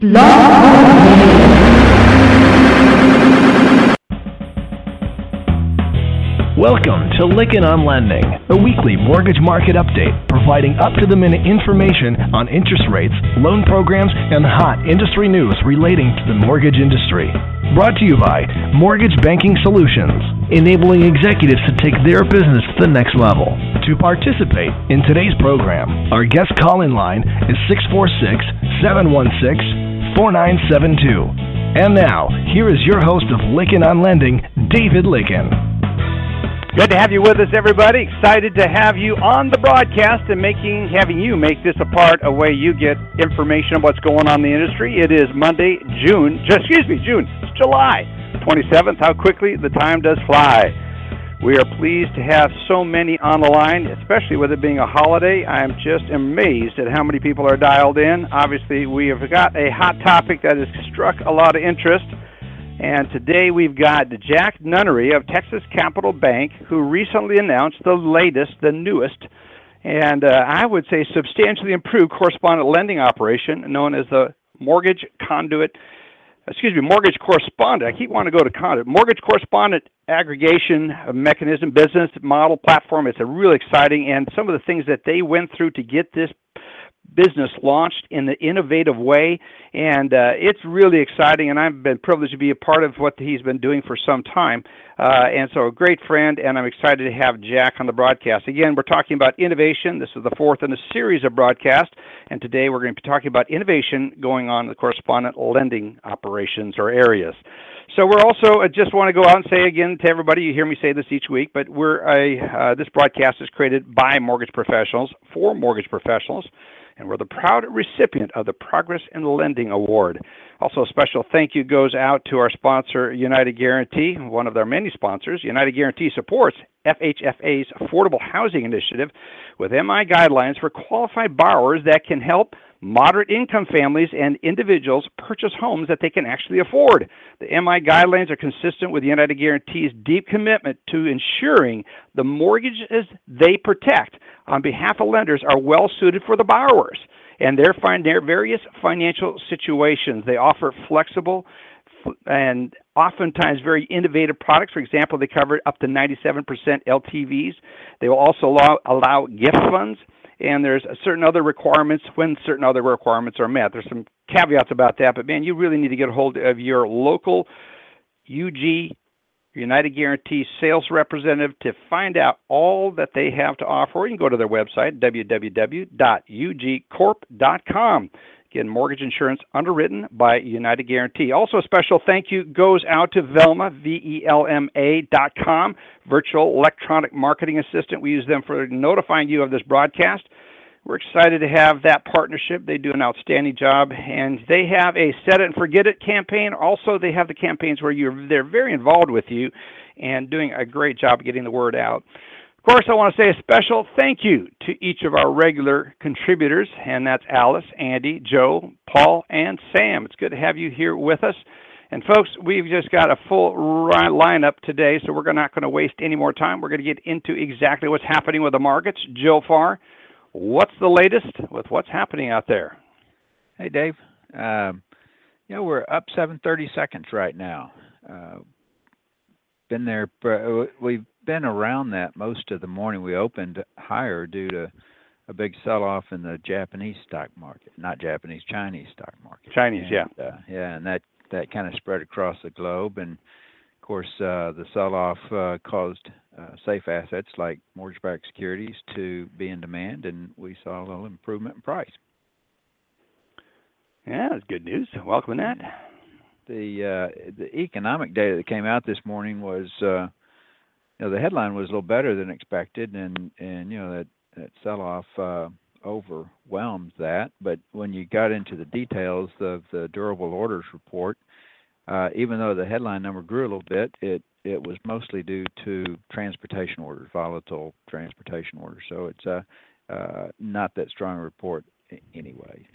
Blog Welcome to Lykken on Lending, a weekly mortgage market update providing up to the minute information on interest rates, loan programs, and hot industry news relating to the mortgage industry. Brought to you by Mortgage Banking Solutions, enabling executives to take their business to the next level. To participate in today's program, our guest call in line is 646 716 4972. And now, here is your host of Lykken on Lending, David Lykken. Good to have you with us, everybody. Excited to have you on the broadcast and making having you make this a part of way you get information on what's going on in the industry. It is Monday, June. Excuse me, June. It's July 27th. How quickly the time does fly. We are pleased to have so many on the line, especially with it being a holiday. I am just amazed at how many people are dialed in. Obviously, we have got a hot topic that has struck a lot of interest. And today we've got Jack Nunnery of Texas Capital Bank, who recently announced the latest, the newest, and uh, I would say substantially improved correspondent lending operation known as the Mortgage Conduit, excuse me, Mortgage Correspondent. I keep wanting to go to conduit. Mortgage Correspondent Aggregation Mechanism Business Model Platform. It's a really exciting, and some of the things that they went through to get this business launched in the innovative way, and uh, it's really exciting. And I've been privileged to be a part of what he's been doing for some time. Uh, and so, a great friend, and I'm excited to have Jack on the broadcast. Again, we're talking about innovation. This is the fourth in a series of broadcasts, and today we're going to be talking about innovation going on in the correspondent lending operations or areas. So we're also I just want to go out and say again to everybody. You hear me say this each week, but we're a uh, this broadcast is created by mortgage professionals for mortgage professionals and we're the proud recipient of the Progress in Lending Award. Also, a special thank you goes out to our sponsor, United Guaranty, one of their many sponsors. United Guaranty supports FHFA's Affordable Housing Initiative with MI guidelines for qualified borrowers that can help moderate income families and individuals purchase homes that they can actually afford. The MI guidelines are consistent with the United Guaranty's deep commitment to ensuring the mortgages they protect on behalf of lenders are well suited for the borrowers and their, their various financial situations. They offer flexible and oftentimes very innovative products. For example, they cover up to 97% LTVs. They will also allow, allow gift funds and there's certain other requirements when certain other requirements are met. There's some caveats about that, but man, you really need to get a hold of your local UG United Guaranty sales representative to find out all that they have to offer. Or you can go to their website, www.ugcorp.com. Again, mortgage insurance underwritten by United Guaranty. Also, a special thank you goes out to Velma, V-E-L-M-A dot com, virtual electronic marketing assistant. We use them for notifying you of this broadcast. We're excited to have that partnership. They do an outstanding job, and they have a set it and forget it campaign. Also, they have the campaigns where you're they're very involved with you and doing a great job getting the word out course, I want to say a special thank you to each of our regular contributors, and that's Alice, Andy, Joe, Paul, and Sam. It's good to have you here with us. And folks, we've just got a full lineup today, so we're not going to waste any more time. We're going to get into exactly what's happening with the markets. Joe Farr, what's the latest with what's happening out there? Hey, Dave. Um, you know, we're up 730 seconds right now. Uh, been there. We've been around that most of the morning. We opened higher due to a big sell-off in the Japanese stock market, not Japanese, Chinese stock market. Chinese, and, yeah, uh, yeah, and that that kind of spread across the globe. And of course, uh, the sell-off uh, caused uh, safe assets like mortgage-backed securities to be in demand, and we saw a little improvement in price. Yeah, that's good news. Welcome that. The uh, the economic data that came out this morning was uh, you know the headline was a little better than expected, and and you know that that sell off uh, overwhelmed that. But when you got into the details of the durable orders report, uh, even though the headline number grew a little bit, it it was mostly due to transportation orders, volatile transportation orders. So it's uh, uh, not that strong a report anyway.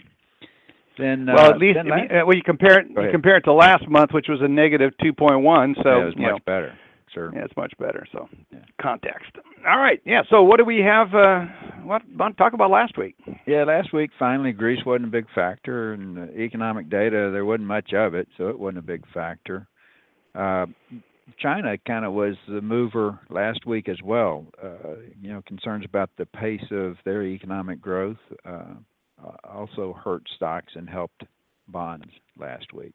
Then, well, at uh, least last, well, you compare it you compare it to last month, which was a negative 2.1. So yeah, it was much know, better. Sure. Yeah, it's much better. So, yeah. context. All right. Yeah. So, what do we have? Uh, what talk about last week? Yeah, last week finally Greece wasn't a big factor, and the economic data there wasn't much of it, so it wasn't a big factor. Uh, China kind of was the mover last week as well. Uh, you know, concerns about the pace of their economic growth uh, also hurt stocks and helped bonds last week.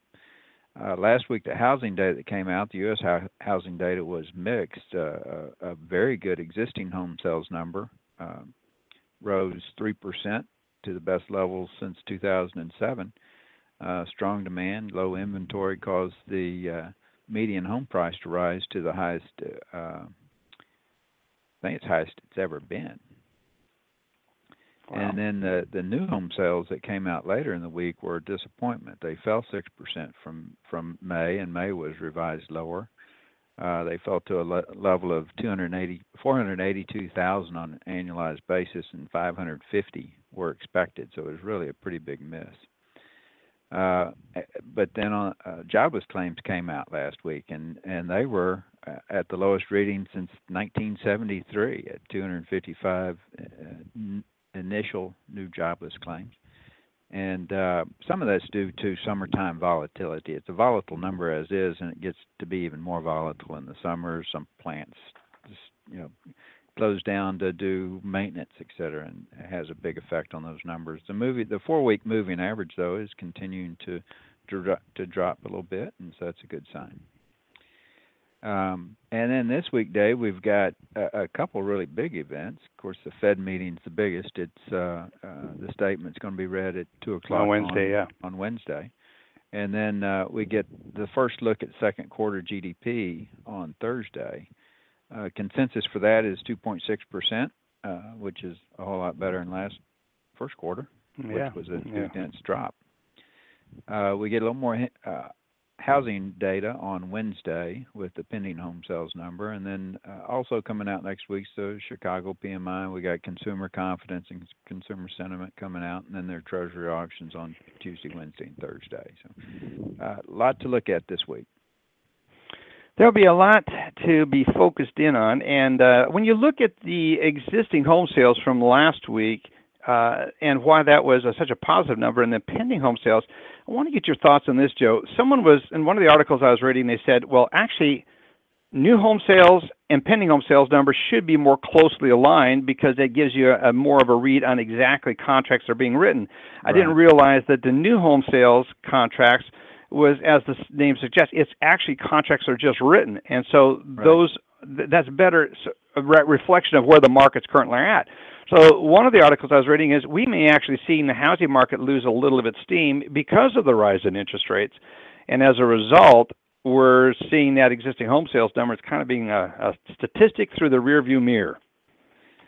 Uh, last week, the housing data that came out, the U.S. housing data was mixed. Uh, a very good existing home sales number um, rose 3% to the best levels since 2007. Uh, strong demand, low inventory caused the uh, median home price to rise to the highest, uh, I think it's highest it's ever been. Wow. And then the the new home sales that came out later in the week were a disappointment. They fell six percent from from May, and May was revised lower. Uh, they fell to a le- level of 280, 482,000 on an annualized basis, and 550 were expected. So it was really a pretty big miss. Uh, eh, but then on, uh, jobless claims came out last week, and and they were uh, at the lowest reading since 1973 at 255 uh, initial new jobless claims. And uh, some of that's due to summertime volatility. It's a volatile number as is, and it gets to be even more volatile in the summer. Some plants just, you know, close down to do maintenance, et cetera, and it has a big effect on those numbers. The movie, the four-week moving average, though, is continuing to to drop a little bit, and so that's a good sign. Um, and then this week, Dave, we've got a, a couple really big events. Of course, the Fed meeting's the biggest. It's uh, uh, the statement's going to be read at two o'clock on Wednesday. On, yeah, on Wednesday, and then uh, we get the first look at second quarter GDP on Thursday. Uh, consensus for that is 2.6 percent, uh, which is a whole lot better than last first quarter, yeah. which was a yeah. dense drop. Uh, we get a little more uh, housing data on Wednesday with the pending home sales number, and then uh, also coming out next week, so Chicago PMI. We got consumer confidence and consumer sentiment coming out, and then their Treasury auctions on Tuesday, Wednesday, and Thursday. So, uh, a lot to look at this week. There'll be a lot to be focused in on, and uh, when you look at the existing home sales from last week uh, and why that was a, such a positive number, and the pending home sales. I want to get your thoughts on this, Joe. Someone was in one of the articles I was reading. They said, well, actually, new home sales and pending home sales numbers should be more closely aligned because that gives you a, a more of a read on exactly contracts that are being written. I didn't realize that the new home sales contracts was, as the name suggests, it's actually contracts are just written, and so right. those that's better a reflection of where the market's currently at. So one of the articles I was reading is we may actually see the housing market lose a little of its steam because of the rise in interest rates, and as a result, we're seeing that existing home sales number is kind of being a, a statistic through the rearview mirror.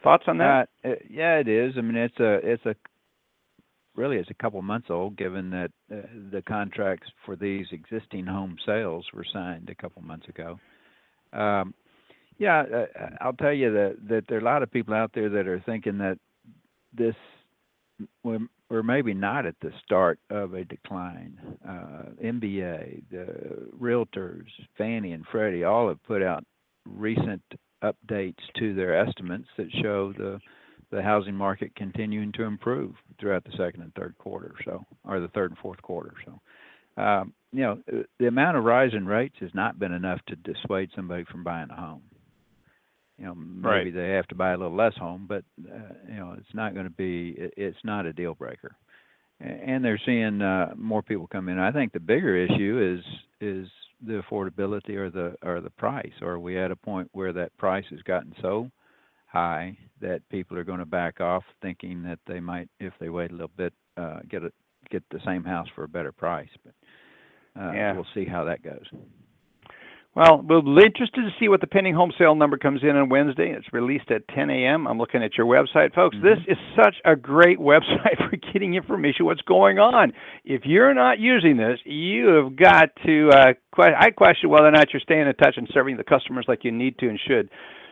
Thoughts on that? Uh, yeah, it is. I mean, it's a it's a really it's a couple months old, given that uh, the contracts for these existing home sales were signed a couple months ago. Um, yeah, uh, uh, I'll tell you that that there are a lot of people out there that are thinking that this we're, we're maybe not at the start of a decline. Uh, MBA, the realtors, Fannie and Freddie, all have put out recent updates to their estimates that show the the housing market continuing to improve throughout the second and third quarter, so or the third and fourth quarter. So, um, you know, the amount of rise in rates has not been enough to dissuade somebody from buying a home you know maybe right. they have to buy a little less home but uh, you know it's not going to be it's not a deal breaker. And they're seeing uh, more people come in. I think the bigger issue is is the affordability or the or the price. Or are we at a point where that price has gotten so high that people are going to back off thinking that they might if they wait a little bit uh, get a get the same house for a better price? But uh, yeah. we'll see how that goes well, we'll be interested to see what the pending home sale number comes in on Wednesday. It's released at 10 a.m. I'm looking at your website, folks. Mm-hmm. This is such a great website for getting information what's going on. If you're not using this, you have got to. Uh, que- I question whether or not you're staying in touch and serving the customers like you need to and should.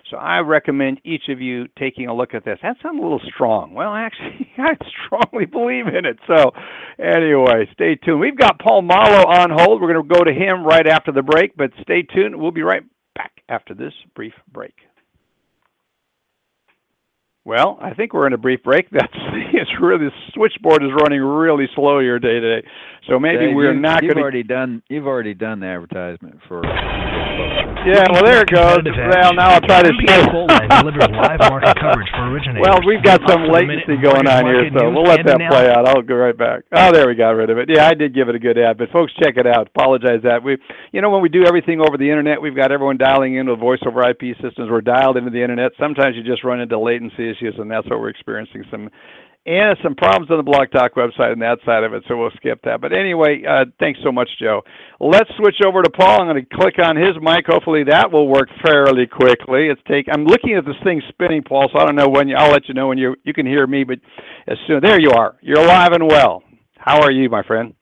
So I recommend each of you taking a look at this. That sounds a little strong. Well, actually, I strongly believe in it. So anyway, stay tuned. We've got Paul Muolo on hold. We're going to go to him right after the break, but stay tuned. We'll be right back after this brief break. Well, I think we're in a brief break. That's it's really the switchboard is running really slow here day today, so maybe Dave, we're you, not You've going to. already done. You've already done the advertisement for. Yeah, well there it goes. Well, now I'll try to. MBA live market coverage for originators. Well, we've got some latency going on here, so we'll let that play out. I'll go right back. Oh, there we got rid of it. Yeah, I did give it a good ad, but folks, check it out. Apologize that we, you know, when we do everything over the internet, we've got everyone dialing into voice over IP systems. We're dialed into the internet. Sometimes you just run into latency issues, and that's what we're experiencing. Some and some problems on the Blog Talk website and that side of it, so we'll skip that. But anyway, uh, thanks so much, Joe. Let's switch over to Paul. I'm going to click on his mic. Hopefully that will work fairly quickly. It's take. I'm looking at this thing spinning, Paul. So I don't know when you. I'll let you know when you you can hear me. But as soon there you are. You're alive and well. How are you, my friend?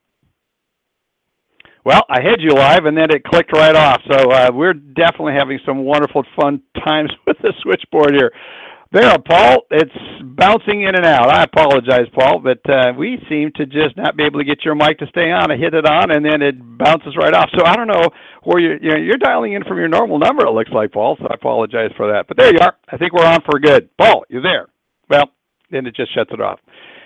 Well, I had you live, and then it clicked right off. So uh, we're definitely having some wonderful, fun times with the switchboard here. There, Paul. It's bouncing in and out. I apologize, Paul, but uh, we seem to just not be able to get your mic to stay on. I hit it on, and then it bounces right off. So I don't know where you're. you know, you're dialing in from your normal number. It looks like, Paul. So I apologize for that. But there you are. I think we're on for good. Paul, You're there? Well, then it just shuts it off.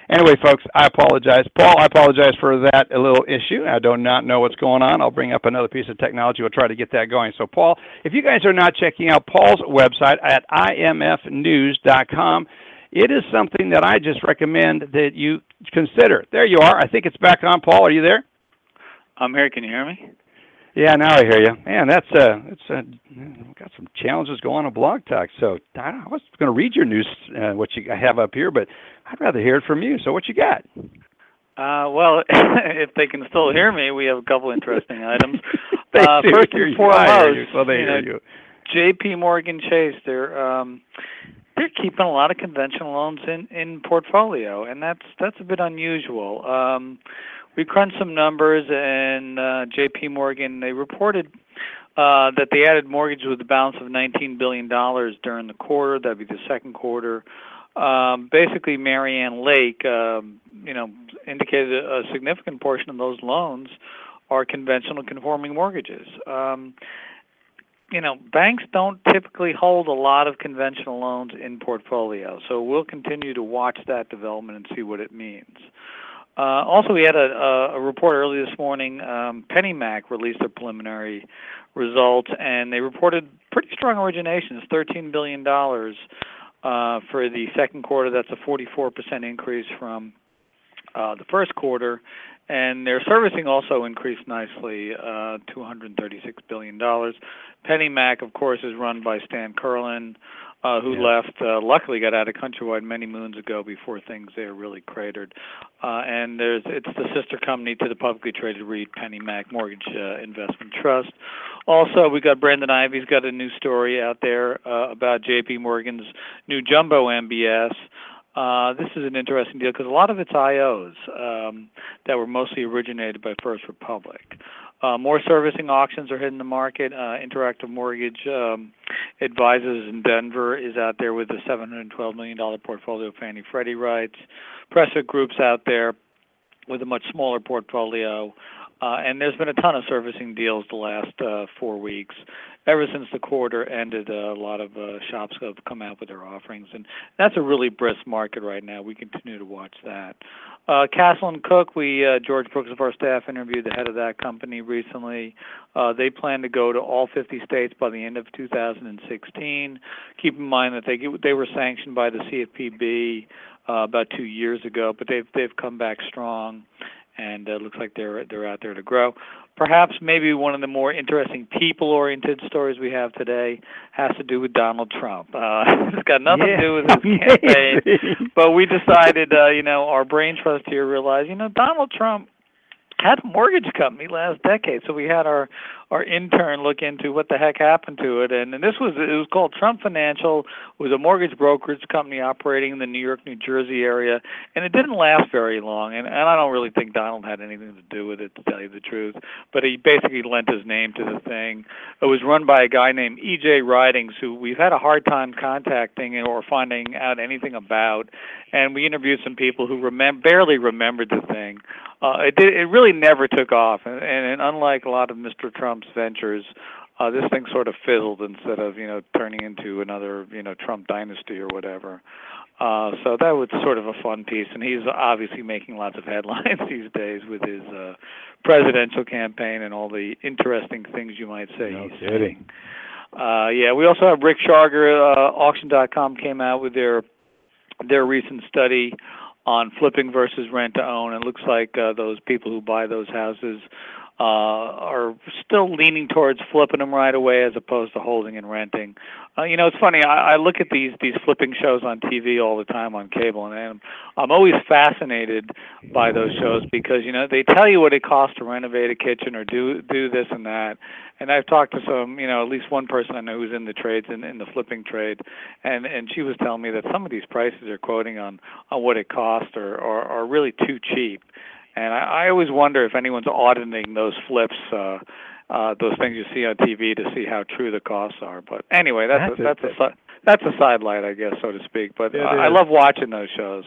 Anyway, folks, I apologize. Paul, I apologize for that little issue. I do not know what's going on. I'll bring up another piece of technology. We'll try to get that going. So, Paul, if you guys are not checking out Paul's website at imfnews.com, it is something that I just recommend that you consider. There you are. I think it's back on. Paul, are you there? I'm here. Can you hear me? Yeah, now I hear you. Man, that's uh, it's uh, got some challenges going on Blog Talk. So I, I was going to read your news, uh, what you have up here, but I'd rather hear it from you. So what you got? Uh, well, if they can still hear me, we have a couple interesting items. Uh, first and you. I hear foremost, you. Well, they you know, you. J.P. Morgan Chase, they're um, they're keeping a lot of conventional loans in in portfolio, and that's that's a bit unusual. Um, we crunched some numbers, and uh, J.P. Morgan they reported uh, that they added mortgages with a balance of 19 billion dollars during the quarter. That'd be the second quarter. Um, basically, Marianne Lake, um, you know, indicated a, a significant portion of those loans are conventional conforming mortgages. Um, you know, banks don't typically hold a lot of conventional loans in portfolio, so we'll continue to watch that development and see what it means. Uh, also, we had a, a, report early this morning. Um, PennyMac released their preliminary results, and they reported pretty strong originations, $13 billion uh, for the second quarter. That's a 44% increase from uh, the first quarter, and their servicing also increased nicely, uh, $236 billion. PennyMac, of course, is run by Stan Kurland, uh, who Yeah. left, uh, luckily got out of Countrywide many moons ago before things there really cratered. Uh, and there's it's the sister company to the publicly traded REIT, PennyMac Mortgage uh, Investment Trust. Also, we got Brandon Ivey's got a new story out there uh, about J.P. Morgan's new jumbo MBS. Uh, this is an interesting deal because a lot of it's IOs um, that were mostly originated by First Republic. Uh, more servicing auctions are hitting the market. Uh, Interactive Mortgage um, Advisors in Denver is out there with a $712 million portfolio Fannie Freddie rights. Presswick Group's out there with a much smaller portfolio. Uh, and there's been a ton of servicing deals the last uh, four weeks. Ever since the quarter ended, uh, a lot of shops have come out with their offerings, and that's a really brisk market right now. We continue to watch that. Castle and Cooke, we George Brooks of our staff interviewed the head of that company recently. They plan to go to all 50 states by the end of 2016. Keep in mind that they they were sanctioned by the CFPB about two years ago, but they've they've come back strong and uh, looks like they're they're out there to grow. Perhaps maybe one of the more interesting people-oriented stories we have today has to do with Donald Trump. Uh, it's got nothing to do with his campaign, but we decided, uh, you know, our brain trust here realized, you know, Donald Trump had a mortgage company last decade, so we had our our intern look into what the heck happened to it, and, and this was it was called Trump Financial, it was a mortgage brokerage company operating in the New York, New Jersey area, and it didn't last very long, and, and I don't really think Donald had anything to do with it, to tell you the truth, but he basically lent his name to the thing. It was run by a guy named E.J. Ridings, who we've had a hard time contacting or finding out anything about, and we interviewed some people who remem- barely remembered the thing. Uh, it did, it really never took off, and, and, and unlike a lot of Mr. Trump's ventures, uh, this thing sort of fizzled instead of you know turning into another you know Trump dynasty or whatever. Uh, so that was sort of a fun piece, and he's obviously making lots of headlines these days with his uh, presidential campaign and all the interesting things you might say. No he's kidding. saying. Uh, yeah, we also have Rick Sharga. Uh, Auction.com came out with their their recent study on flipping versus rent to own. It looks like uh, those people who buy those houses uh, are still leaning towards flipping them right away as opposed to holding and renting. Uh, you know, it's funny. I, I look at these these flipping shows on TV all the time on cable, and I'm, I'm always fascinated by those shows because you know they tell you what it costs to renovate a kitchen or do do this and that. And I've talked to some, you know, at least one person I know who's in the trades in, in the flipping trade, and and she was telling me that some of these prices they're quoting on on what it costs are are, are really too cheap. And I, I always wonder if anyone's auditing those flips, uh, uh, those things you see on TV, to see how true the costs are. But anyway, that's That's a, that's a that's a sidelight, I guess, so to speak. But uh, I love watching those shows.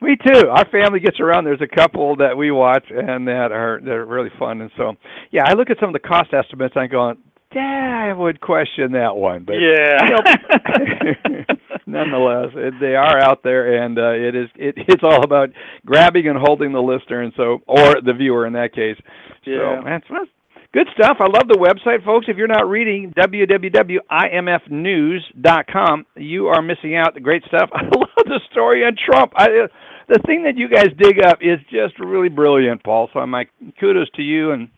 Me too. Our family gets around. There's a couple that we watch and that are they're really fun. And so, yeah, I look at some of the cost estimates. and I'm going, yeah, I would question that one, but yeah. nonetheless, it, they are out there, and uh, it is it, it's all about grabbing and holding the listener, and so or the viewer in that case. Yeah. So that's that's good stuff. I love the website, folks. If you're not reading www.imfnews.com, you are missing out. The great stuff. I love the story on Trump. I, uh, the thing that you guys dig up is just really brilliant, Paul. So my kudos to you and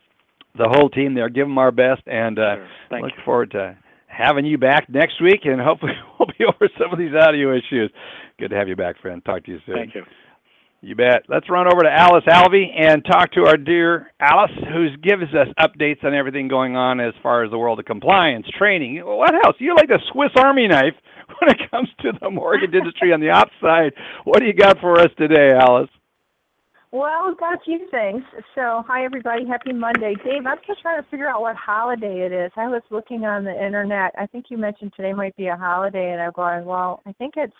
the whole team there. Give them our best, and uh, Sure. Look you. forward to having you back next week, and hopefully we'll be over some of these audio issues. Good to have you back, friend. Talk to you soon. Thank you. You bet. Let's run over to Alice Alvey and talk to our dear Alice, who gives us updates on everything going on as far as the world of compliance, training. What else? You're like the Swiss Army knife when it comes to the mortgage industry on the ops side. What do you got for us today, Alice? Well, we've got a few things. So, hi everybody, happy Monday. Dave, I'm just trying to figure out what holiday it is. I was looking on the internet. I think you mentioned today might be a holiday, and I'm going, well, I think it's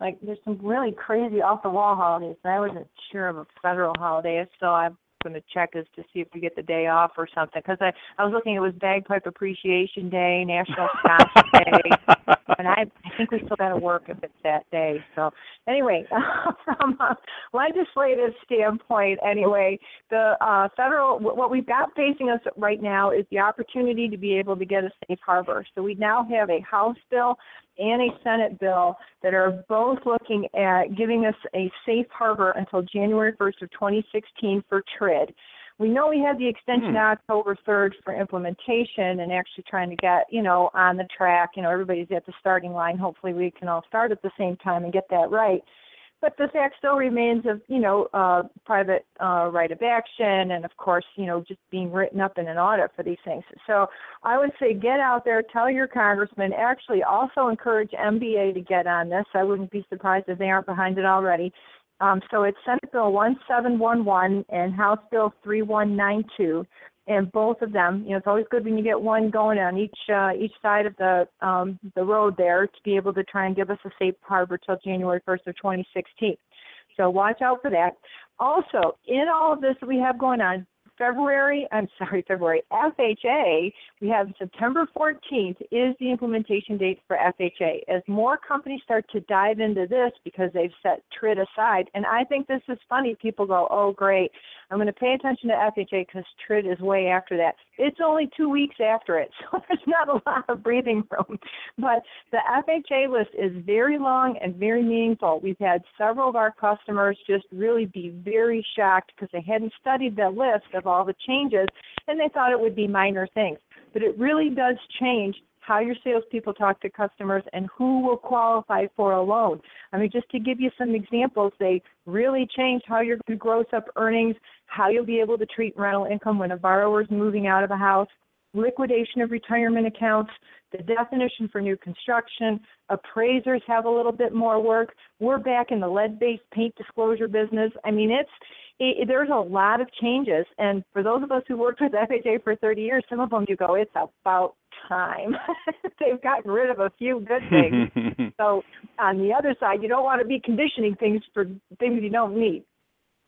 like there's some really crazy off the wall holidays. And I wasn't sure of a federal holiday, so I'm going to check as to see if we get the day off or something. Because I I was looking, it was Bagpipe Appreciation Day, National Scots Day, and I I think we still got to work if it's that day. So anyway, from a legislative standpoint, anyway, the uh, federal what we've got facing us right now is the opportunity to be able to get a safe harbor. So we now have a House bill and a Senate bill that are both looking at giving us a safe harbor until January 1st of 2016 for TRID. We know we had the extension Hmm. October 3rd for implementation and actually trying to get, you know, on the track. You know, everybody's at the starting line. Hopefully we can all start at the same time and get that right. But the fact still remains of, you know, uh, private uh, right of action and, of course, you know, just being written up in an audit for these things. So I would say get out there, tell your congressman, actually also encourage MBA to get on this. I wouldn't be surprised if they aren't behind it already. Um, so it's Senate Bill 1711 and House Bill 3192. And both of them, you know, it's always good when you get one going on each uh, each side of the um, the road there to be able to try and give us a safe harbor till January 1st of 2016. So watch out for that. Also, in all of this that we have going on, February, I'm sorry, February, FHA, we have September 14th is the implementation date for FHA. As more companies start to dive into this because they've set TRID aside, and I think this is funny, people go, oh, great, I'm going to pay attention to FHA because TRID is way after that. It's only two weeks after it, so there's not a lot of breathing room. But the FHA list is very long and very meaningful. We've had several of our customers just really be very shocked because they hadn't studied the list of all the changes and they thought it would be minor things. But it really does change how your salespeople talk to customers and who will qualify for a loan. I mean, just to give you some examples, they really change how you're going to gross up earnings, how you'll be able to treat rental income when a borrower is moving out of a house, liquidation of retirement accounts, the definition for new construction, appraisers have a little bit more work. We're back in the lead-based paint disclosure business. I mean, it's it, there's a lot of changes, and for those of us who worked with FHA for 30 years, some of them you go, it's about time. They've gotten rid of a few good things. so on the other side, you don't want to be conditioning things for things you don't need.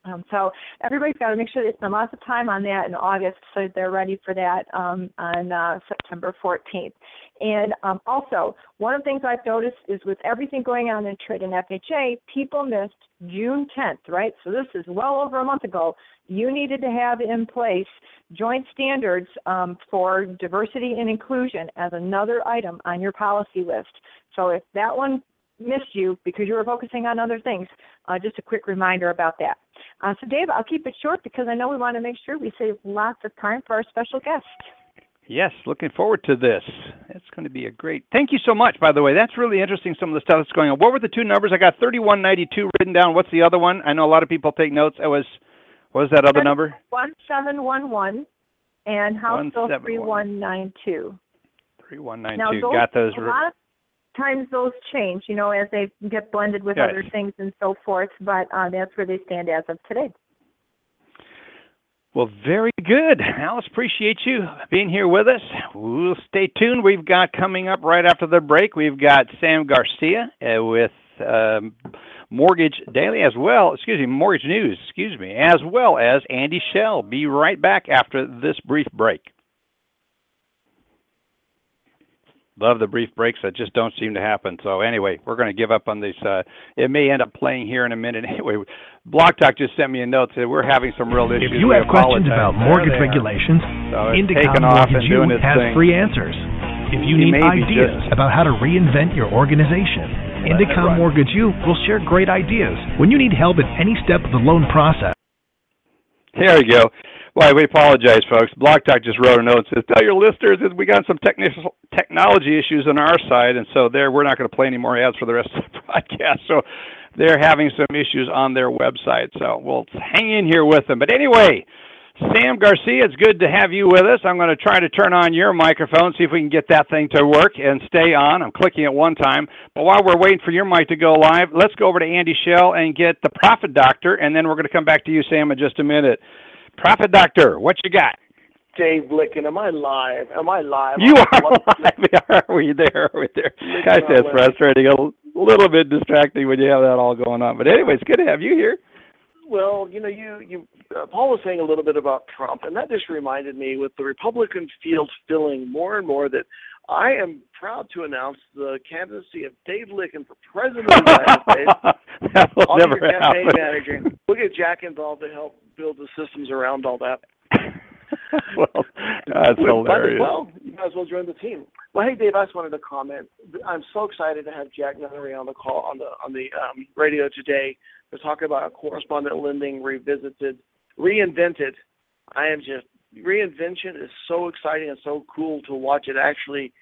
Um, so everybody's got to make sure they spend lots of time on that in August so they're ready for that um, on uh, September 14th. And um, also, one of the things I've noticed is with everything going on in TRID and FHA, people missed June 10th, right? So this is well over a month ago. You needed to have in place joint standards um, for diversity and inclusion as another item on your policy list. So if that one missed you because you were focusing on other things, uh, just a quick reminder about that. Uh, so, Dave, I'll keep it short because I know we want to make sure we save lots of time for our special guest. Yes, looking forward to this. It's going to be a great. Thank you so much. By the way, that's really interesting. Some of the stuff that's going on. What were the two numbers? I got thirty-one ninety-two written down. What's the other one? I know a lot of people take notes. It was. What was that other number? One seven one one, and House Bill three one nine two. Three one nine two. Got those. A lot of times those change, you know, as they get blended with other things and so forth. But uh, that's where they stand as of today. Well, very good. Alice, appreciate you being here with us. We'll stay tuned. We've got coming up right after the break, we've got Sam Garcia uh, with um, Mortgage Daily as well, excuse me, Mortgage News, excuse me, as well as Andy Shell. Be right back after this brief break. Love the brief breaks that just don't seem to happen. So anyway, we're going to give up on this. Uh, it may end up playing here in a minute. Anyway, Blog Talk just sent me a note that we're having some real issues. If you have questions about mortgage regulations, so Indecomm Mortgage U has thing. free answers. If you need ideas just... about how to reinvent your organization, Indecomm right. Mortgage U will share great ideas. When you need help at any step of the loan process. There you go. Well, we apologize, folks. Blog Talk just wrote a note and says, "Tell your listeners that we got some technical technology issues on our side, and so there we're not going to play any more ads for the rest of the broadcast." So they're having some issues on their website. So we'll hang in here with them. But anyway, Sam Garcia, it's good to have you with us. I'm going to try to turn on your microphone, see if we can get that thing to work and stay on. I'm clicking it one time. But while we're waiting for your mic to go live, let's go over to Andy Shell and get the Profit Doctor, and then we're going to come back to you, Sam, in just a minute. Profit Doctor, what you got? Dave Lykken, am I live? Am I live? You are live. Are we there? Are we there? I say it's frustrating, a little bit distracting when you have that all going on. But anyway, it's good to have you here. Well, you know, you you uh, Paul was saying a little bit about Trump, and that just reminded me with the Republican field filling more and more that I am proud to announce the candidacy of Dave Lykken for president of the United States. that will never happen. manager. We'll get Jack involved to help build the systems around all that. well, that's hilarious. Well, you might as well join the team. Well, hey, Dave, I just wanted to comment. I'm so excited to have Jack Nunnery on the call on the on the um, radio today to talk about correspondent lending revisited, reinvented. I am just reinvention is so exciting and so cool to watch it actually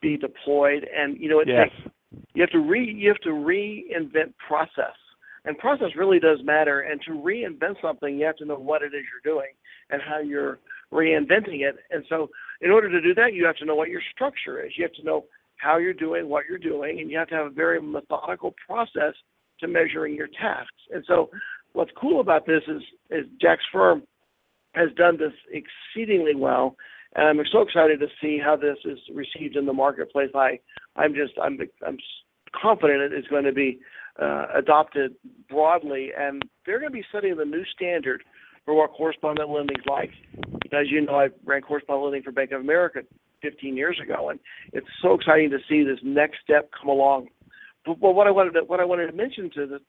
be deployed. And you know, it yes. takes you have to re you have to reinvent process, and process really does matter. And to reinvent something, you have to know what it is you're doing and how you're reinventing it. And so, in order to do that, you have to know what your structure is. You have to know how you're doing what you're doing, and you have to have a very methodical process to measuring your tasks. And so, what's cool about this is is Jack's firm has done this exceedingly well, and I'm so excited to see how this is received in the marketplace. I, I'm just, I'm, I'm confident it's going to be uh, adopted broadly, and they're going to be setting the new standard for what correspondent lending is like. As you know, I ran correspondent lending for Bank of America 15 years ago, and it's so exciting to see this next step come along. But, but what I wanted to, what I wanted to mention to the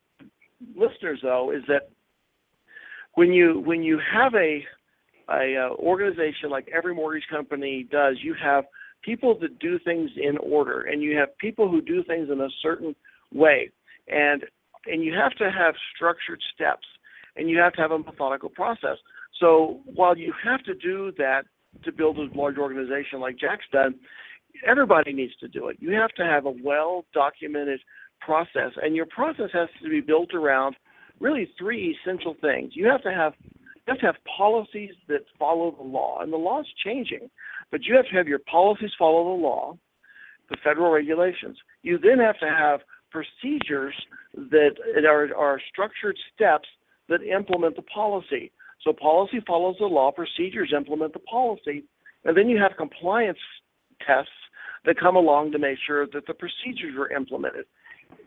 listeners, though, is that when you when you have a a uh, organization like every mortgage company does, you have people that do things in order, and you have people who do things in a certain way, and and you have to have structured steps, and you have to have a methodical process. So while you have to do that to build a large organization like Jack's done, everybody needs to do it. You have to have a well documented process, and your process has to be built around really three essential things. You have to have have to have policies that follow the law, and the law is changing, but you have to have your policies follow the law, the federal regulations. You then have to have procedures that are, are structured steps that implement the policy. So policy follows the law, procedures implement the policy, and then you have compliance tests that come along to make sure that the procedures are implemented.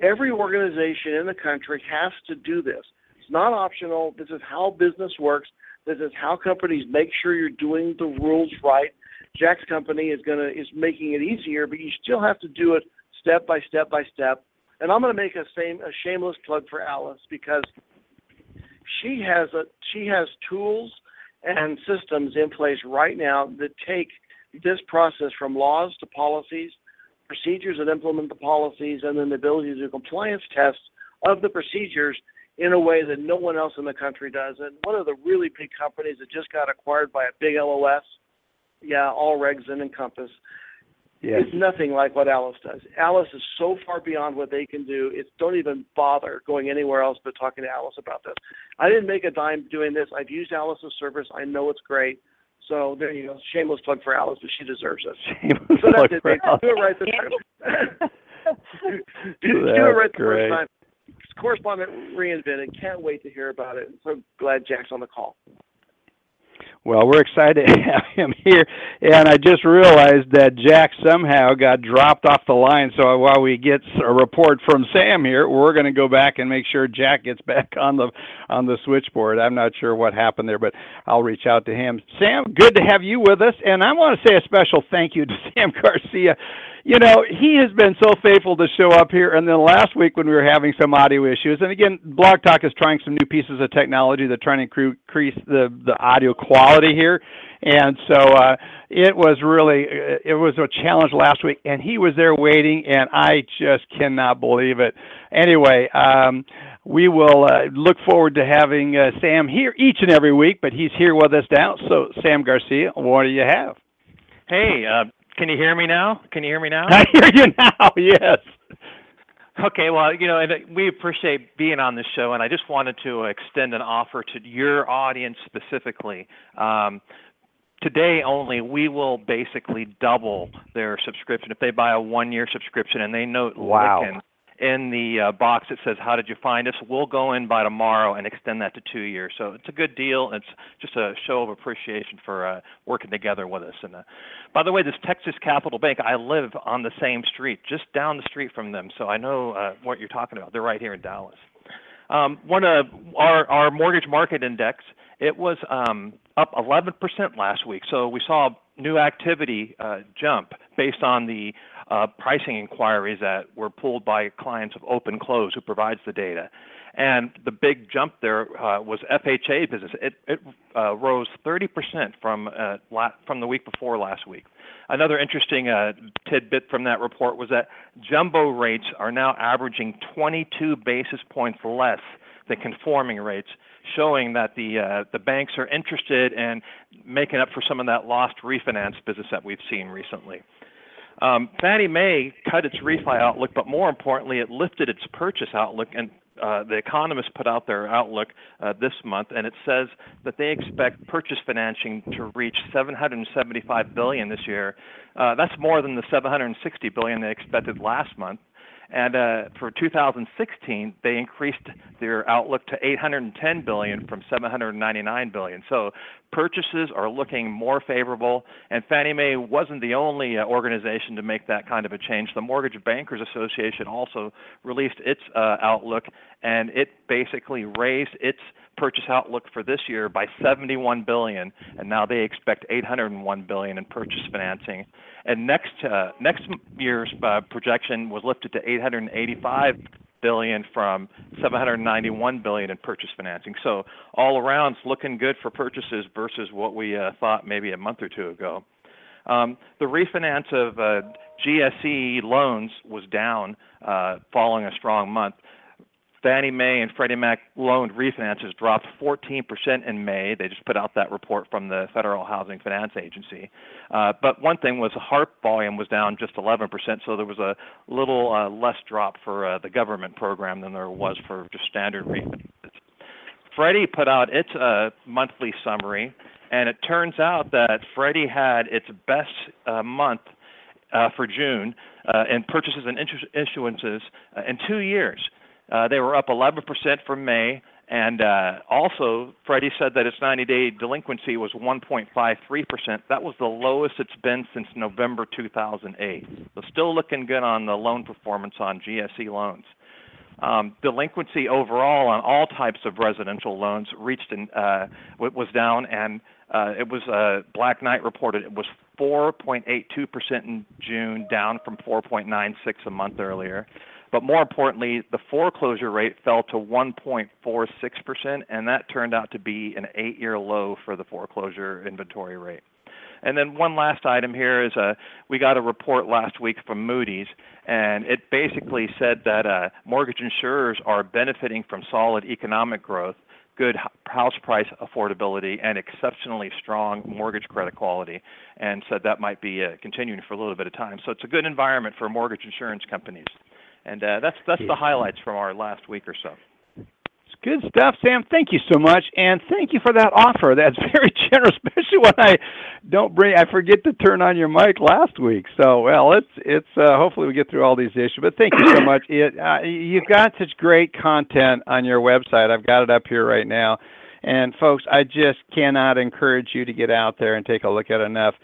Every organization in the country has to do this. Not optional. This is how business works. This is how companies make sure you're doing the rules right. Jack's company is gonna is making it easier, but you still have to do it step by step by step. And I'm gonna make a same a shameless plug for Alice because she has a she has tools and systems in place right now that take this process from laws to policies, procedures that implement the policies, and then the ability to do compliance tests of the procedures in a way that no one else in the country does. And one of the really big companies that just got acquired by a big LOS, yeah, AllRegs and Encompass, Yes. it's nothing like what Alice does. Alice is so far beyond what they can do. It's don't even bother going anywhere else but talking to Alice about this. I didn't make a dime doing this. I've used Alice's service. I know it's great. So there you go. Shameless plug for Alice, but she deserves it. Shameless So plug it. for. Alice. Do it right this time. do, do it right the great. first time. Correspondent reinvented. Can't wait to hear about it. So glad Jack's on the call. Well, we're excited to have him here, and I just realized that Jack somehow got dropped off the line. So while we get a report from Sam here, we're going to go back and make sure Jack gets back on the on the switchboard. I'm not sure what happened there, but I'll reach out to him. Sam, good to have you with us, and I want to say a special thank you to Sam Garcia. You know, he has been so faithful to show up here, and then last week when we were having some audio issues, and again, Blog Talk is trying some new pieces of technology. They're trying to increase the the audio quality here, and so uh, it was really it was a challenge last week, and he was there waiting, and I just cannot believe it. Anyway, um, we will uh, look forward to having uh, Sam here each and every week, but he's here with us now. So, Sam Garcia, what do you have? Hey, uh, can you hear me now? Can you hear me now? I hear you now. Yes. Okay, well, you know, and uh, we appreciate being on this show, and I just wanted to extend an offer to your audience specifically. Um, today only, we will basically double their subscription if they buy a one-year subscription and they note Wow. In the uh, box that says "How did you find us?" We'll go in by tomorrow and extend that to two years. So it's a good deal. It's just a show of appreciation for uh, working together with us. And uh, by the way, this Texas Capital Bank, I live on the same street, just down the street from them, so I know uh, what you're talking about. They're right here in Dallas. Um, one of our our mortgage market index, it was um, up 11% last week. So we saw new activity uh, jump based on the pricing inquiries that were pulled by clients of OpenClose, who provides the data. And the big jump there uh, was FHA business. It, it uh, rose 30% from uh, the week before last week. Another interesting uh, tidbit from that report was that jumbo rates are now averaging 22 basis points less than conforming rates, showing that the uh, the banks are interested in making up for some of that lost refinance business that we've seen recently. Um, Fannie Mae cut its refi outlook, but more importantly, it lifted its purchase outlook. And uh, the economists put out their outlook uh, this month, and it says that they expect purchase financing to reach 775 billion this year. Uh, that's more than the 760 billion they expected last month. And uh, for 2016, they increased their outlook to 810 billion from 799 billion. So purchases are looking more favorable. And Fannie Mae wasn't the only uh, organization to make that kind of a change. The Mortgage Bankers Association also released its uh, outlook, and it basically raised its purchase outlook for this year by 71 billion, and now they expect 801 billion in purchase financing. And next uh, year's uh, projection was lifted to 885 billion from 791 billion in purchase financing. So all around, it's looking good for purchases versus what we uh, thought maybe a month or two ago. Um, the refinance of GSE loans was down following a strong month. Fannie Mae and Freddie Mac loan refinances dropped 14% in May. They just put out that report from the Federal Housing Finance Agency. Uh, but one thing was the HARP volume was down just 11%, so there was a little uh, less drop for uh, the government program than there was for just standard refinances. Freddie put out its uh, monthly summary, and it turns out that Freddie had its best uh, month uh, for June in purchases and issuances in two years. Uh, they were up 11% from May, and uh, also Freddie said that its 90-day delinquency was 1.53%. That was the lowest it's been since November 2008. So still looking good on the loan performance on GSE loans. Um, delinquency overall on all types of residential loans reached an, uh, was down, and it was Black Knight reported it was 4.82% in June, down from 4.96 a month earlier. But more importantly, the foreclosure rate fell to 1.46%, and that turned out to be an eight year low for the foreclosure inventory rate. And then one last item here is uh, we got a report last week from Moody's, and it basically said that uh, mortgage insurers are benefiting from solid economic growth, good house price affordability, and exceptionally strong mortgage credit quality, and said that might be uh, continuing for a little bit of time. So it's a good environment for mortgage insurance companies. And uh, that's that's the highlights from our last week or so. Good stuff, Sam. Thank you so much, and thank you for that offer. That's very generous, especially when I don't bring. I forget to turn on your mic last week. So, well, it's it's. Uh, hopefully, we get through all these issues. But thank you so much. It, uh, you've got such great content on your website. I've got it up here right now, and folks, I just cannot encourage you to get out there and take a look at enough.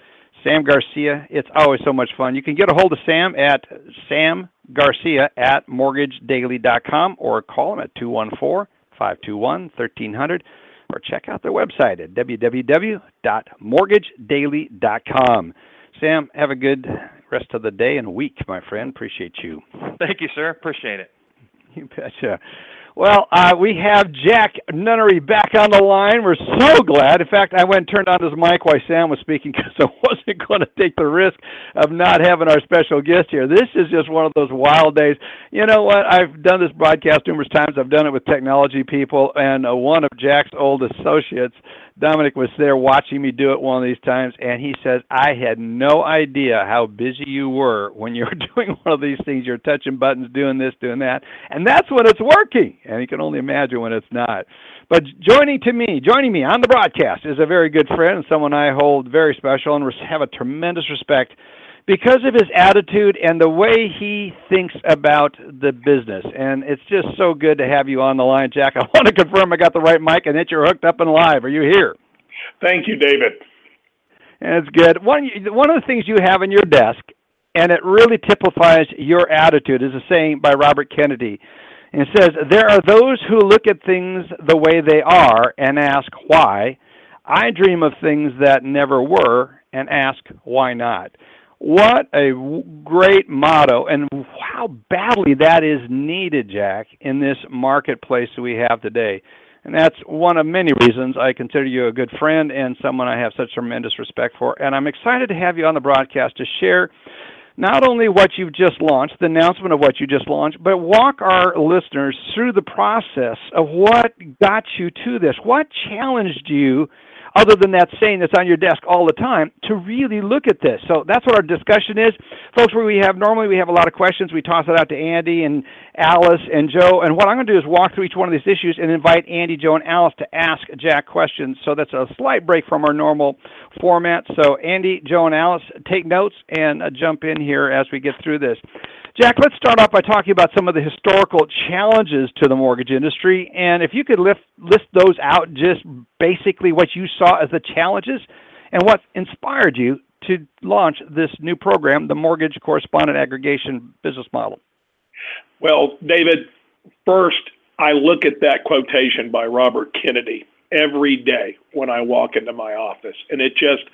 Sam Garcia. It's always so much fun. You can get a hold of Sam at Sam Garcia at mortgagedaily.com or call him at 214 521 1300 or check out their website at www.mortgagedaily.com. Sam, have a good rest of the day and week, my friend. Appreciate you. Thank you, sir. Appreciate it. You betcha. Well, uh, we have Jack Nunnery back on the line. We're so glad. In fact, I went and turned on his mic while Sam was speaking because I wasn't going to take the risk of not having our special guest here. This is just one of those wild days. You know what? I've done this broadcast numerous times. I've done it with technology people, and uh, one of Jack's old associates Dominic was there watching me do it one of these times, and he says, I had no idea how busy you were when you were doing one of these things. You're touching buttons, doing this, doing that. And that's when it's working. And you can only imagine when it's not. But joining to me, joining me on the broadcast is a very good friend and someone I hold very special and have a tremendous respect because of his attitude and the way he thinks about the business. And it's just so good to have you on the line, Jack. I want to confirm I got the right mic and that you're hooked up and live. Are you here? Thank you, David. That's good. One one of the things you have in your desk, and it really typifies your attitude, is a saying by Robert Kennedy. And it says, There are those who look at things the way they are and ask why. I dream of things that never were and ask why not. What a great motto, and how badly that is needed, Jack, in this marketplace that we have today. And that's one of many reasons I consider you a good friend and someone I have such tremendous respect for. And I'm excited to have you on the broadcast to share not only what you've just launched, the announcement of what you just launched, but walk our listeners through the process of what got you to this. What challenged you other than that saying that's on your desk all the time, to really look at this. So that's what our discussion is. Folks, where we have normally we have a lot of questions. We toss it out to Andy and Alice and Joe. And what I'm going to do is walk through each one of these issues and invite Andy, Joe, and Alice to ask Jack questions. So that's a slight break from our normal format. So Andy, Joe, and Alice, take notes and uh, jump in here as we get through this. Jack, let's start off by talking about some of the historical challenges to the mortgage industry. And if you could list those out, just basically what you saw as the challenges and what inspired you to launch this new program, the Mortgage Correspondent Aggregation Business Model. Well, David, first, I look at that quotation by Robert Kennedy every day when I walk into my office, and it just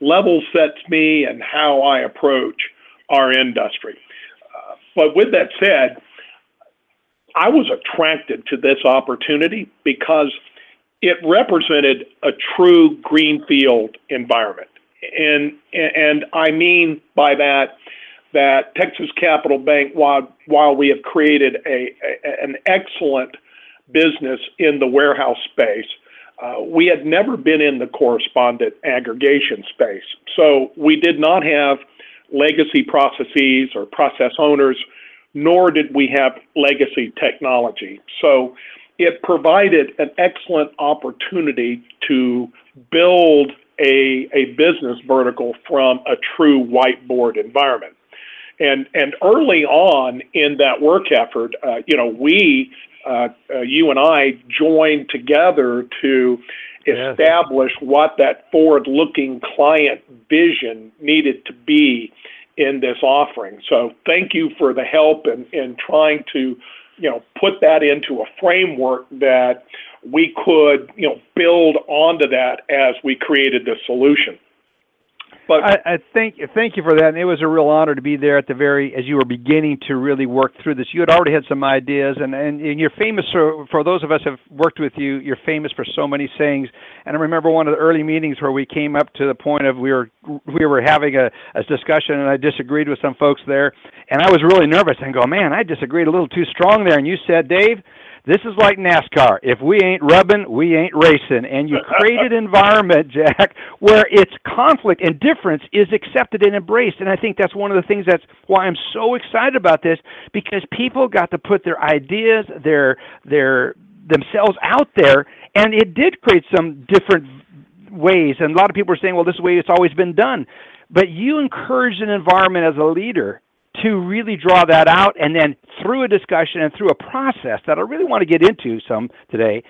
level sets me and how I approach our industry. But with that said, I was attracted to this opportunity because it represented a true greenfield environment. And, and I mean by that that Texas Capital Bank, while, while we have created a, a an excellent business in the warehouse space, uh, we had never been in the correspondent aggregation space. So we did not have legacy processes or process owners, nor did we have legacy technology. So it provided an excellent opportunity to build a, a business vertical from a true whiteboard environment. And, and early on in that work effort, uh, you know, we, uh, uh, you and I joined together to establish what that forward looking client vision needed to be in this offering. So thank you for the help in, in trying to you know, put that into a framework that we could, you know, build onto that as we created the solution. But I, I thank thank you for that, and it was a real honor to be there at the very as you were beginning to really work through this. You had already had some ideas, and and, and you're famous for for those of us have worked with you. You're famous for so many sayings. And I remember one of the early meetings where we came up to the point of we were we were having a, a discussion, and I disagreed with some folks there, and I was really nervous and go, man, I disagreed a little too strong there. And you said, Dave this is like NASCAR. If we ain't rubbing, we ain't racing. And you create an environment, Jack, where it's conflict and difference is accepted and embraced. And I think that's one of the things that's why I'm so excited about this because people got to put their ideas, their their themselves out there, and it did create some different ways. And a lot of people are saying, well, this way it's always been done. But you encouraged an environment as a leader to really draw that out and then through a discussion and through a process that I really want to get into some today,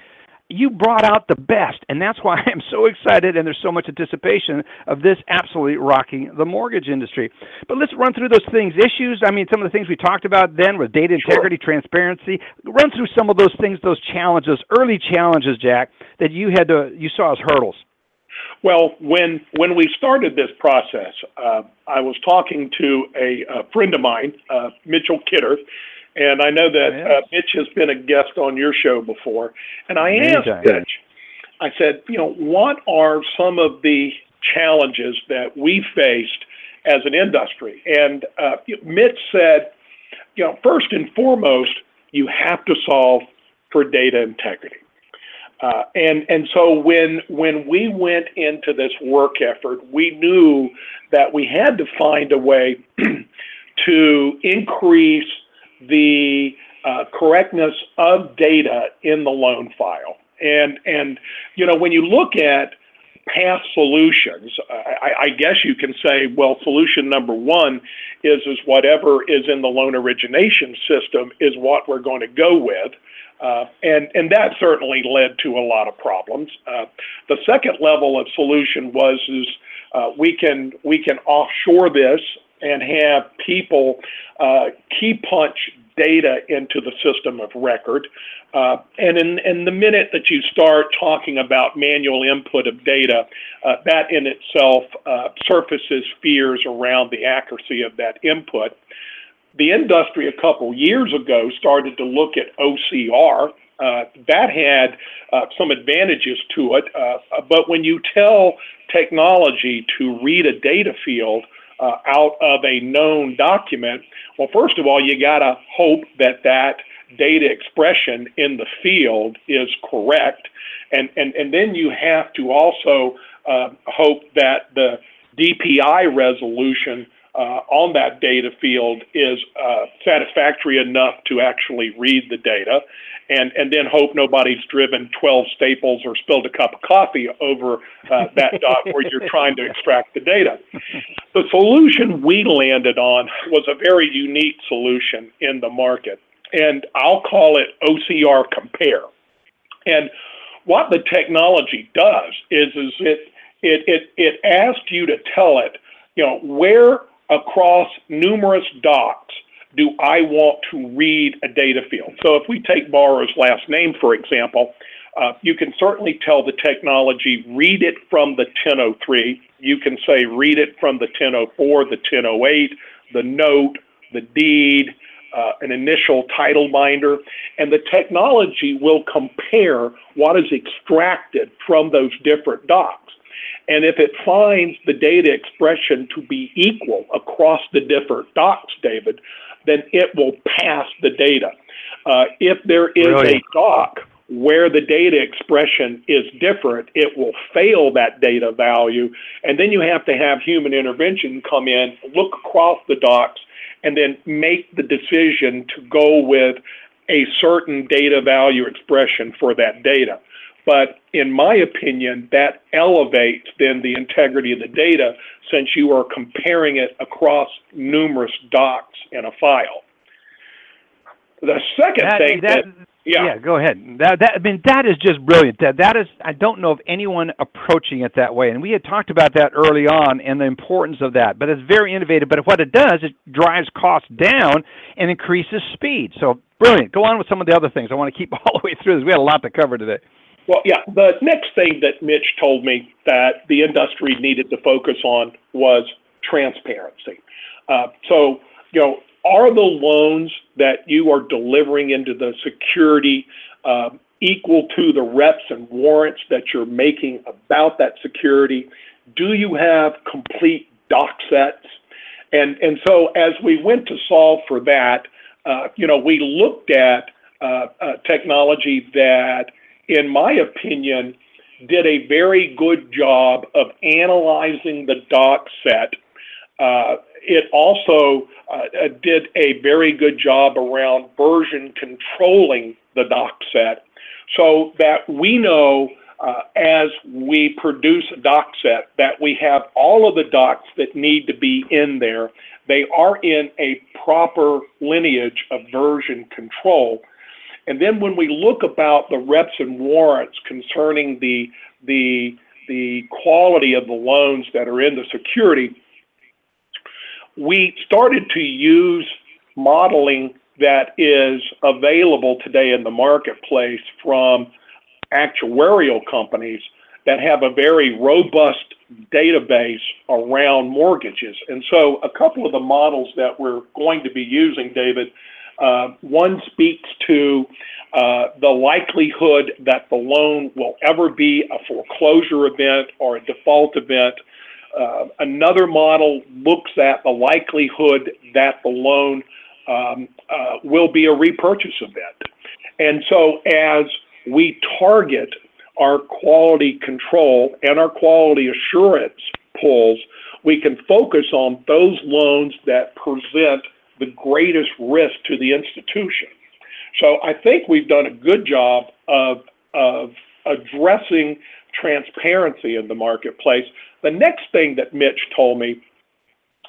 you brought out the best. And that's why I'm so excited and there's so much anticipation of this absolutely rocking the mortgage industry. But let's run through those things. Issues, I mean, some of the things we talked about then with data integrity, sure. transparency. Run through some of those things, those challenges, those early challenges, Jack, that you had to, you saw as hurdles. Well, when when we started this process, uh, I was talking to a, a friend of mine, uh, Mitchell Kider, and I know that uh, Mitch has been a guest on your show before. And I asked Mitch, I said, you know, what are some of the challenges that we faced as an industry? And uh, Mitch said, you know, first and foremost, you have to solve for data integrity. Uh, and and so when when we went into this work effort, we knew that we had to find a way to increase the uh, correctness of data in the loan file. And and you know when you look at past solutions, I, I, guess you can say, well, solution number one is is whatever is in the loan origination system is what we're going to go with. Uh, and, and that certainly led to a lot of problems. Uh, the second level of solution was is uh, we can we can offshore this and have people uh, key punch data into the system of record. Uh, and in, in the minute that you start talking about manual input of data, uh, that in itself uh, surfaces fears around the accuracy of that input the industry a couple years ago started to look at OCR. Uh, that had uh, some advantages to it, uh, but when you tell technology to read a data field uh, out of a known document, well, first of all, you got to hope that that data expression in the field is correct, and and and then you have to also uh, hope that the DPI resolution on that data field is uh, satisfactory enough to actually read the data, and, and then hope nobody's driven 12 staples or spilled a cup of coffee over uh, that dot where you're trying to extract the data. The solution we landed on was a very unique solution in the market, and I'll call it OCR Compare. And what the technology does is, is it, it, it, it asks you to tell it, you know, where across numerous docs do I want to read a data field? So if we take borrower's last name, for example, uh, you can certainly tell the technology, read it from the 1003. You can say, read it from the 1004, the 1008, the note, the deed, uh, an initial title binder, and the technology will compare what is extracted from those different docs. And if it finds the data expression to be equal across the different docs, David, then it will pass the data. Uh, if there is really? a doc where the data expression is different, it will fail that data value. And then you have to have human intervention come in, look across the docs, and then make the decision to go with a certain data value expression for that data. But in my opinion, that elevates then the integrity of the data since you are comparing it across numerous docs in a file. The second that, thing that, that Yeah. yeah, go ahead. That, that I mean, that is just brilliant. That that is. I don't know of anyone approaching it that way. And we had talked about that early on and the importance of that. But it's very innovative. But what it does, it drives costs down and increases speed. So brilliant. Go on with some of the other things. I want to keep all the way through this. We had a lot to cover today. Well, yeah. The next thing that Mitch told me that the industry needed to focus on was transparency. Uh, so, you know, are the loans that you are delivering into the security uh, equal to the reps and warrants that you're making about that security? Do you have complete doc sets? And, and so as we went to solve for that, uh, you know, we looked at uh, uh, technology that, in my opinion, did a very good job of analyzing the doc set uh, it also uh, uh, did a very good job around version controlling the doc set so that we know uh, as we produce a doc set that we have all of the docs that need to be in there. They are in a proper lineage of version control. And then when we look about the reps and warrants concerning the, the, the quality of the loans that are in the security, we started to use modeling that is available today in the marketplace from actuarial companies that have a very robust database around mortgages. And so, a couple of the models that we're going to be using, David, uh, one speaks to uh, the likelihood that the loan will ever be a foreclosure event or a default event uh, another model looks at the likelihood that the loan um, uh, will be a repurchase event. And so as we target our quality control and our quality assurance pulls, we can focus on those loans that present the greatest risk to the institution. So I think we've done a good job of, of addressing transparency in the marketplace. The next thing that Mitch told me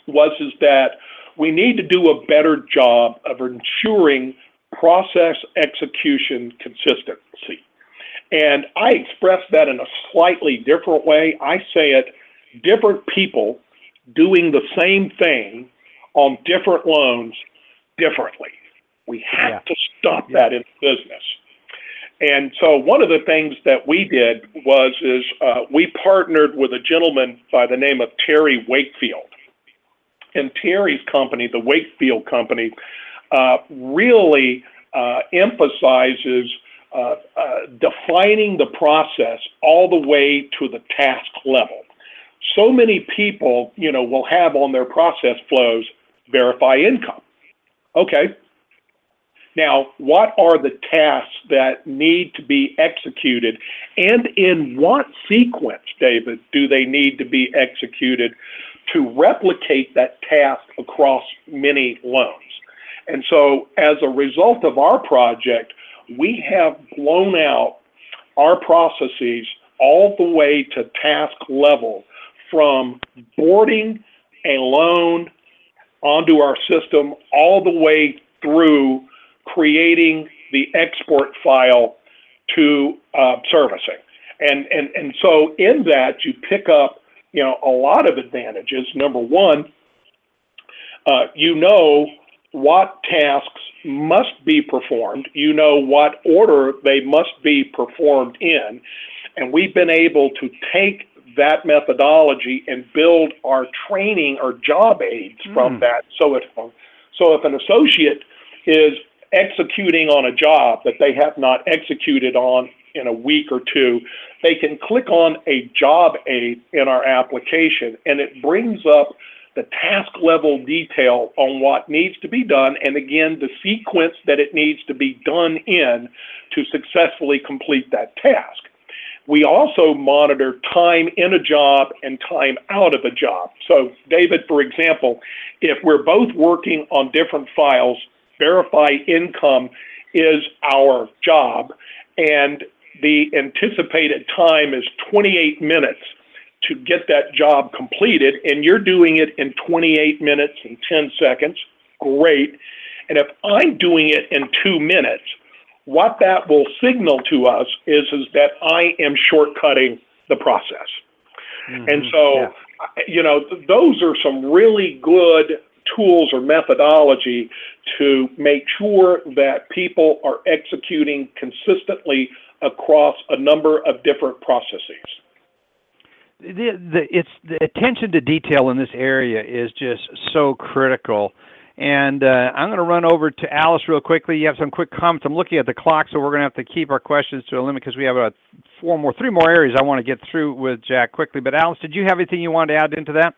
was is that we need to do a better job of ensuring process execution consistency. And I express that in a slightly different way. I say it different people doing the same thing on different loans differently. We have yeah. to stop that in business. And so one of the things that we did was is uh, we partnered with a gentleman by the name of Terry Wakefield. And Terry's company, the Wakefield Company, uh, really uh, emphasizes uh, uh, defining the process all the way to the task level. So many people, you know, will have on their process flows verify income. Okay, now, what are the tasks that need to be executed, and in what sequence, David, do they need to be executed to replicate that task across many loans? And so, as a result of our project, we have blown out our processes all the way to task level from boarding a loan onto our system all the way through creating the export file to uh, servicing. And, and, and so in that, you pick up, you know, a lot of advantages. Number one, uh, you know what tasks must be performed. You know what order they must be performed in. And we've been able to take that methodology and build our training or job aids mm. from hmm. that. So if, so if an associate is executing on a job that they have not executed on in a week or two, they can click on a job aid in our application and it brings up the task level detail on what needs to be done and again the sequence that it needs to be done in to successfully complete that task. We also monitor time in a job and time out of a job. So, David, for example, if we're both working on different files, verify income is our job, and the anticipated time is 28 minutes to get that job completed, and you're doing it in 28 minutes and 10 seconds. Great. And if I'm doing it in two minutes, what that will signal to us is is that I am shortcutting the process. Mm-hmm. And so, yeah. you know, th- those are some really good tools or methodology to make sure that people are executing consistently across a number of different processes. The, the, it's the attention to detail in this area is just so critical. And uh, I'm going to run over to Alice real quickly. You have some quick comments. I'm looking at the clock, so we're going to have to keep our questions to a limit because we have about four more, three more areas I want to get through with Jack quickly. But Alice, did you have anything you wanted to add into that?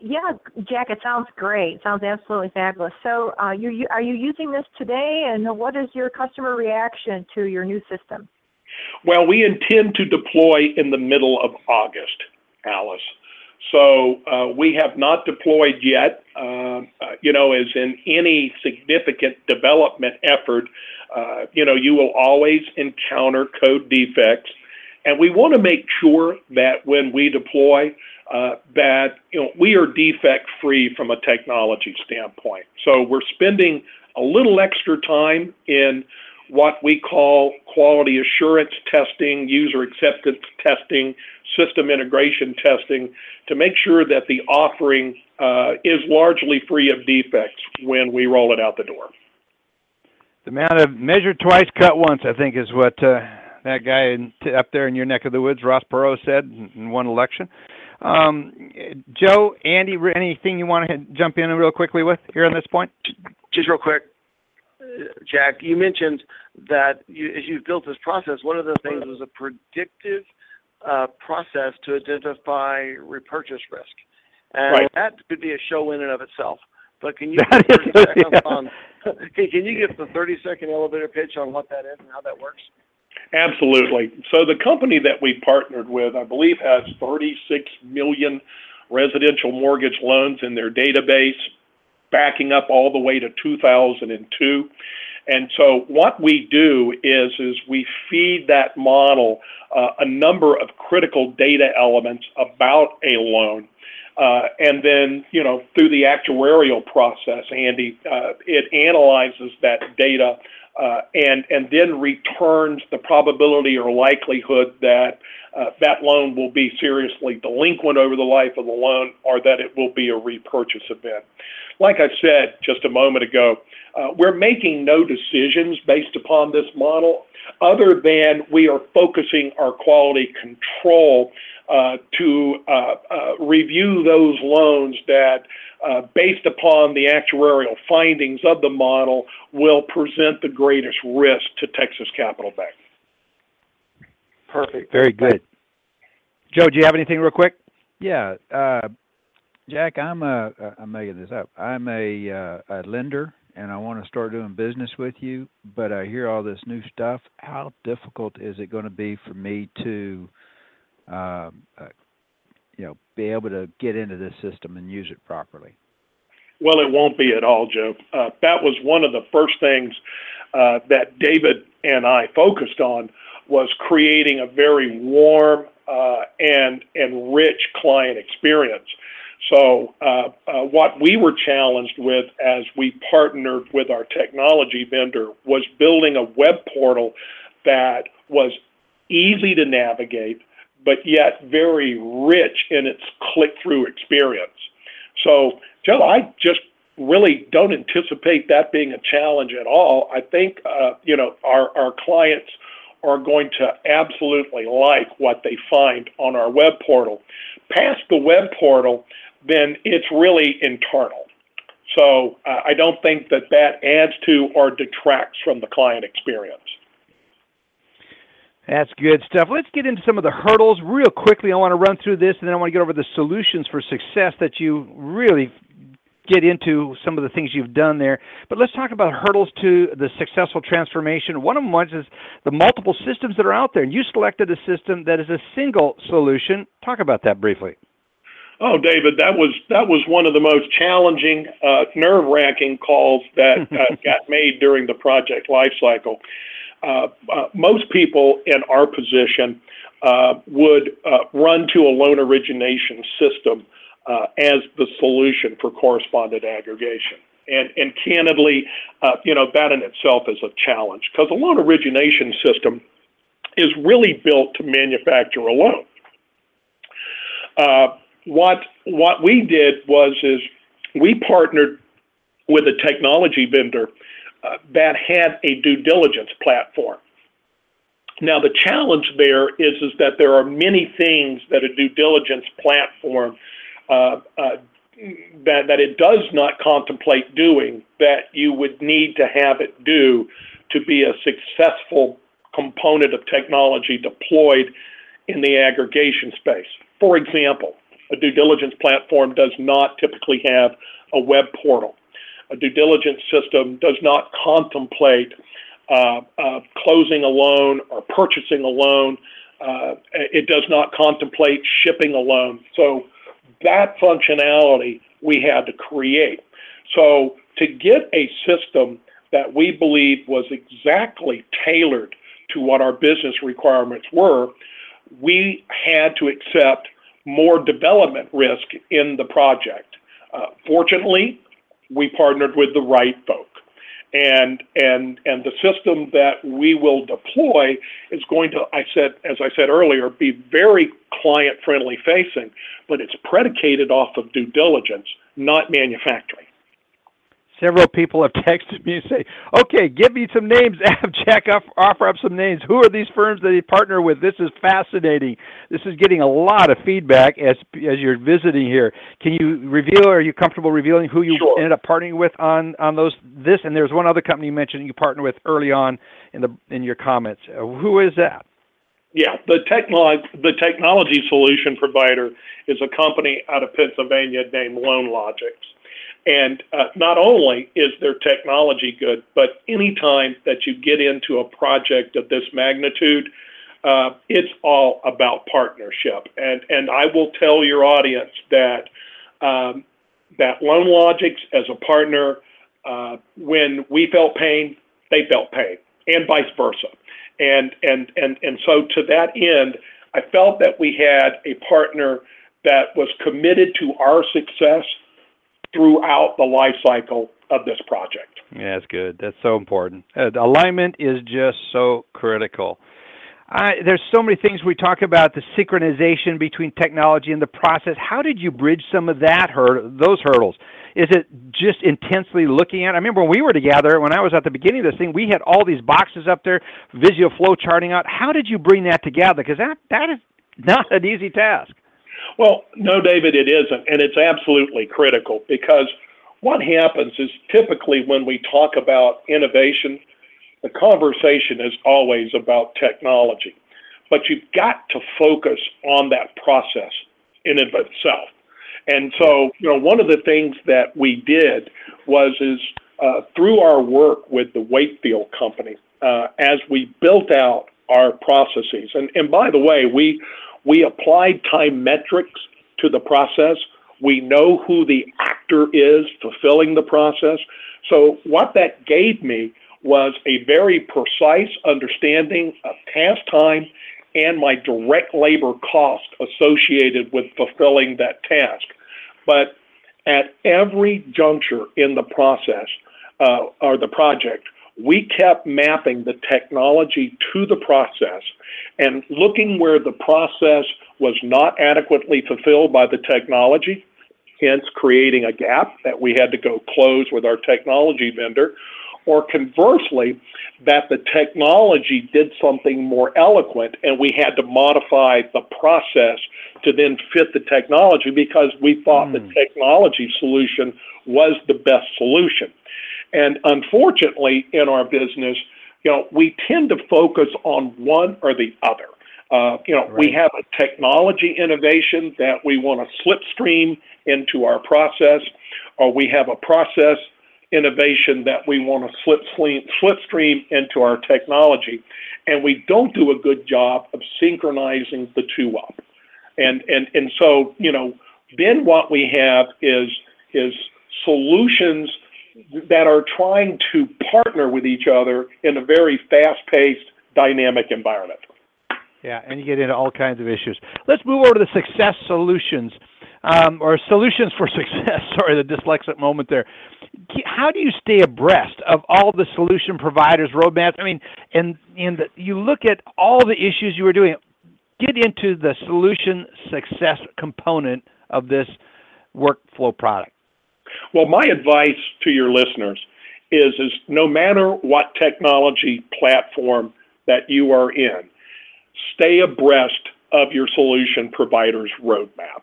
Yeah, Jack, it sounds great. It sounds absolutely fabulous. So, uh, you, are you using this today, and what is your customer reaction to your new system? Well, we intend to deploy in the middle of August, Alice. So uh, we have not deployed yet. Uh, you know, as in any significant development effort, uh, you know, you will always encounter code defects, and we want to make sure that when we deploy, that you know we are defect free from a technology standpoint. So we're spending a little extra time in what we call quality assurance testing, user acceptance testing, system integration testing to make sure that the offering uh, is largely free of defects when we roll it out the door. The amount of measure twice, cut once, I think, is what uh, that guy in, up there in your neck of the woods, Ross Perot, said in one election. Um, Joe, Andy, anything you want to jump in real quickly with here on this point? Just real quick, Jack, you mentioned that you, as you've built this process, one of the things was a predictive uh, process to identify repurchase risk, and right. that could be a show in and of itself. But can you give 30 yeah. on, can, can you give the 30 second elevator pitch on what that is and how that works? Absolutely. So the company that we partnered with, I believe, has 36 million residential mortgage loans in their database backing up all the way to 2002. And so what we do is is we feed that model uh, a number of critical data elements about a loan. Uh, and then, you know, through the actuarial process, Andy, uh, it analyzes that data uh, and and then returns the probability or likelihood that uh, that loan will be seriously delinquent over the life of the loan, or that it will be a repurchase event. Like I said just a moment ago, uh, we're making no decisions based upon this model, other than we are focusing our quality control uh, to uh, uh, review those loans that, uh, based upon the actuarial findings of the model, will present the greatest risk to Texas Capital Bank. Perfect. Very good. Joe, do you have anything real quick? Yeah, uh, Jack, I'm a I'm making this up. I'm a uh, a lender, and I want to start doing business with you. But I hear all this new stuff. How difficult is it going to be for me to um, uh, you know, be able to get into this system and use it properly? Well, it won't be at all, Joe. Uh, that was one of the first things uh, that David and I focused on was creating a very warm uh, and and rich client experience. So, uh, uh, what we were challenged with as we partnered with our technology vendor was building a web portal that was easy to navigate, but yet very rich in its click through experience. So, Joe, I just really don't anticipate that being a challenge at all. I think, uh, you know, our clients are going to absolutely like what they find on our web portal. Past the web portal, then it's really internal. So uh, I don't think that that adds to or detracts from the client experience. That's good stuff. Let's get into some of the hurdles real quickly. I want to run through this and then I want to get over the solutions for success that you really get into some of the things you've done there. But let's talk about hurdles to the successful transformation. One of them was is the multiple systems that are out there. And you selected a system that is a single solution. Talk about that briefly. Oh, David, that was that was one of the most challenging, uh, nerve-wracking calls that uh, got made during the project lifecycle. Uh, uh, most people in our position uh, would uh, run to a loan origination system as the solution for correspondent aggregation. And, and candidly, uh, you know, that in itself is a challenge because a loan origination system is really built to manufacture a loan. Uh, what we did was is we partnered with a technology vendor uh, that had a due diligence platform. Now the challenge there is that there are many things that a due diligence platform uh, uh, that that it does not contemplate doing that you would need to have it do to be a successful component of technology deployed in the aggregation space. For example, a due diligence platform does not typically have a web portal. A due diligence system does not contemplate uh, uh, closing a loan or purchasing a loan. Uh, it does not contemplate shipping a loan. So that functionality we had to create. So to get a system that we believe was exactly tailored to what our business requirements were, we had to accept more development risk in the project. Uh, fortunately, we partnered with the right folk. And, and, and the system that we will deploy is going to, I said, as I said earlier, be very client friendly facing, but it's predicated off of due diligence, not manufacturing. Several people have texted me and say, "Okay, give me some names, Jack. Offer up some names. Who are these firms that you partner with? This is fascinating. This is getting a lot of feedback as as you're visiting here. Can you reveal? Are you comfortable revealing who you sure. ended up partnering with on on those this? And there's one other company you mentioned you partnered with early on in the in your comments. Uh, who is that? Yeah, the technology the technology solution provider is a company out of Pennsylvania named LoanLogics. And uh, not only is their technology good, but anytime that you get into a project of this magnitude, uh, it's all about partnership. And and I will tell your audience that um, that LoanLogics as a partner, uh, when we felt pain, they felt pain, and vice versa. And and and and so to that end, I felt that we had a partner that was committed to our success throughout the life cycle of this project. Yeah, that's good. That's so important. Uh, alignment is just so critical. Uh, there's so many things we talk about the synchronization between technology and the process. How did you bridge some of that hur- those hurdles? Is it just intensely looking at? I remember when we were together, when I was at the beginning of this thing, we had all these boxes up there, Visio flow charting out. How did you bring that together? Because that that is not an easy task. Well, no, David, it isn't. And it's absolutely critical because what happens is typically when we talk about innovation, the conversation is always about technology. But you've got to focus on that process in and of itself. And so, you know, one of the things that we did was is uh, through our work with the Wakefield Company, uh, as we built out our processes. And, and by the way, we we applied time metrics to the process. We know who the actor is fulfilling the process. So, what that gave me was a very precise understanding of task time and my direct labor cost associated with fulfilling that task. But at every juncture in the process uh, or the project, we kept mapping the technology to the process and looking where the process was not adequately fulfilled by the technology, hence creating a gap that we had to go close with our technology vendor, or conversely, that the technology did something more eloquent and we had to modify the process to then fit the technology because we thought mm. the hmm. technology solution was the best solution. And unfortunately, in our business, you know, we tend to focus on one or the other. Uh, you know, right. we have a technology innovation that we want to slipstream into our process, or we have a process innovation that we want to slipstream, slipstream into our technology, and we don't do a good job of synchronizing the two up. And and and so you know, then what we have is is solutions that are trying to partner with each other in a very fast-paced, dynamic environment. Yeah, and you get into all kinds of issues. Let's move over to the success solutions. Um, or solutions for success. Sorry, the dyslexic moment there. How do you stay abreast of all the solution providers' roadmaps? I mean, and and you look at all the issues you were doing. Get into the solution success component of this workflow product. Well, my advice to your listeners is is no matter what technology platform that you are in, stay abreast of your solution provider's roadmap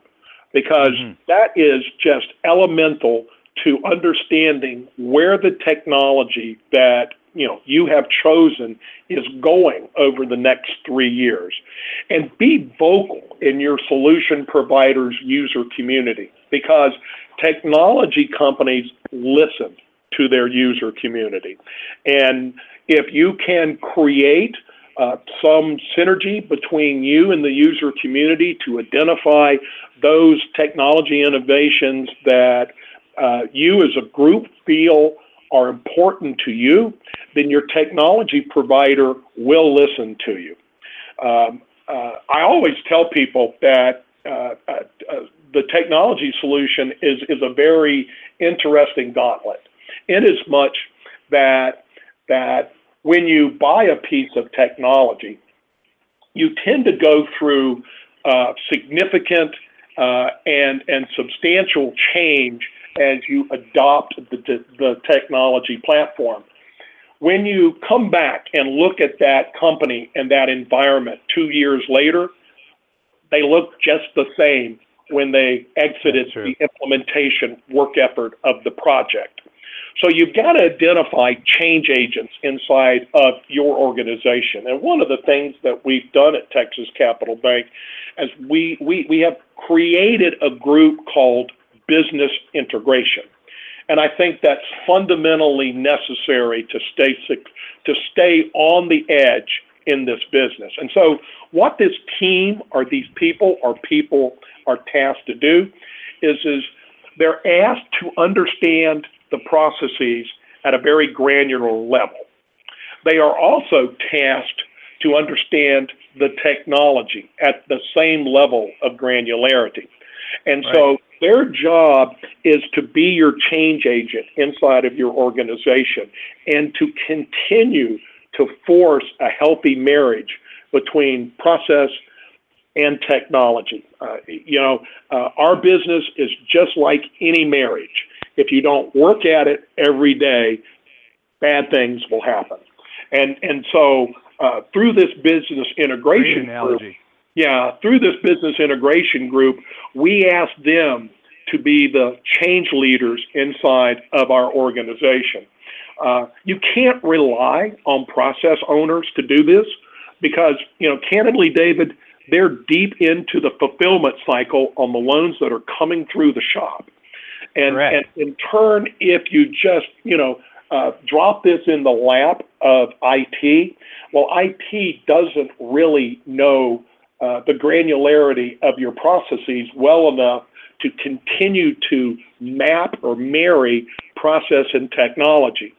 because mm-hmm. that is just elemental to understanding where the technology that you know you have chosen is going over the next 3 years and be vocal in your solution provider's user community because technology companies listen to their user community and if you can create uh, some synergy between you and the user community to identify those technology innovations that uh, you as a group feel are important to you, then your technology provider will listen to you. Um, uh, I always tell people that uh, uh, the technology solution is, is a very interesting gauntlet, in as much that that when you buy a piece of technology, you tend to go through uh, significant uh, and and substantial change as you adopt the, the, the technology platform. When you come back and look at that company and that environment two years later, they look just the same when they exited the implementation work effort of the project. So you've got to identify change agents inside of your organization. And one of the things that we've done at Texas Capital Bank is we, we, we have created a group called Business Integration. And I think that's fundamentally necessary to stay to stay on the edge in this business. And so what this team or these people or people are tasked to do is is they're asked to understand the processes at a very granular level. They are also tasked to understand the technology at the same level of granularity. And right. so their job is to be your change agent inside of your organization and to continue to force a healthy marriage between process and technology. Uh, you know, uh, our business is just like any marriage. If you don't work at it every day, bad things will happen. And and so uh, through this business integration group, yeah, through this business integration group, we asked them to be the change leaders inside of our organization. Uh, you can't rely on process owners to do this because, you know, candidly, David, they're deep into the fulfillment cycle on the loans that are coming through the shop. And, and in turn, if you just, you know, uh, drop this in the lap of IT, well, IT doesn't really know uh, the granularity of your processes well enough to continue to map or marry process and technology.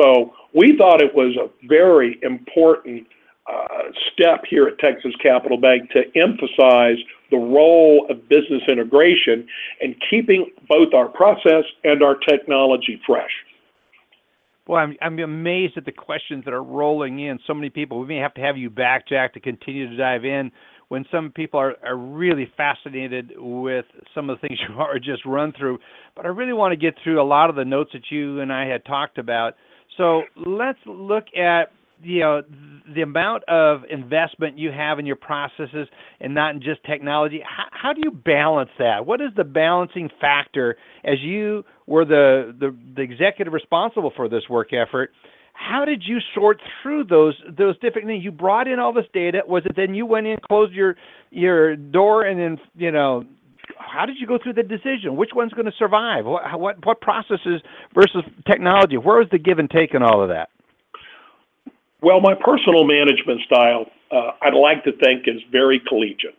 So we thought it was a very important uh, step here at Texas Capital Bank to emphasize the role of business integration and keeping both our process and our technology fresh. Well, I'm I'm amazed at the questions that are rolling in. So many people. We may have to have you back, Jack, to continue to dive in when some people are, are really fascinated with some of the things you are just run through. But I really want to get through a lot of the notes that you and I had talked about. So let's look at you know the amount of investment you have in your processes and not in just technology how, how do you balance that? What is the balancing factor as you were the, the the executive responsible for this work effort? How did you sort through those those different things you brought in all this data. Was it then you went in closed your your door and then you know how did you go through the decision? Which one's going to survive? What what, what processes versus technology? Where was the give and take in all of that well, my personal management style, uh, I'd like to think, is very collegiate.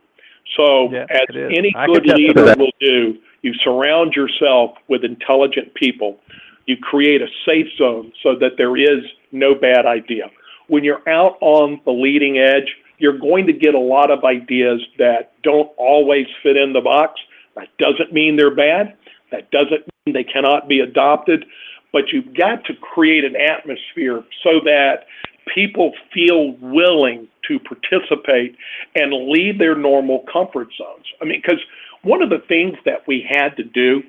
So, yeah, as any good leader will do, you surround yourself with intelligent people. You create a safe zone so that there is no bad idea. When you're out on the leading edge, you're going to get a lot of ideas that don't always fit in the box, That doesn't mean they're bad. That doesn't mean they cannot be adopted. But you've got to create an atmosphere so that people feel willing to participate and leave their normal comfort zones. I mean, because one of the things that we had to do,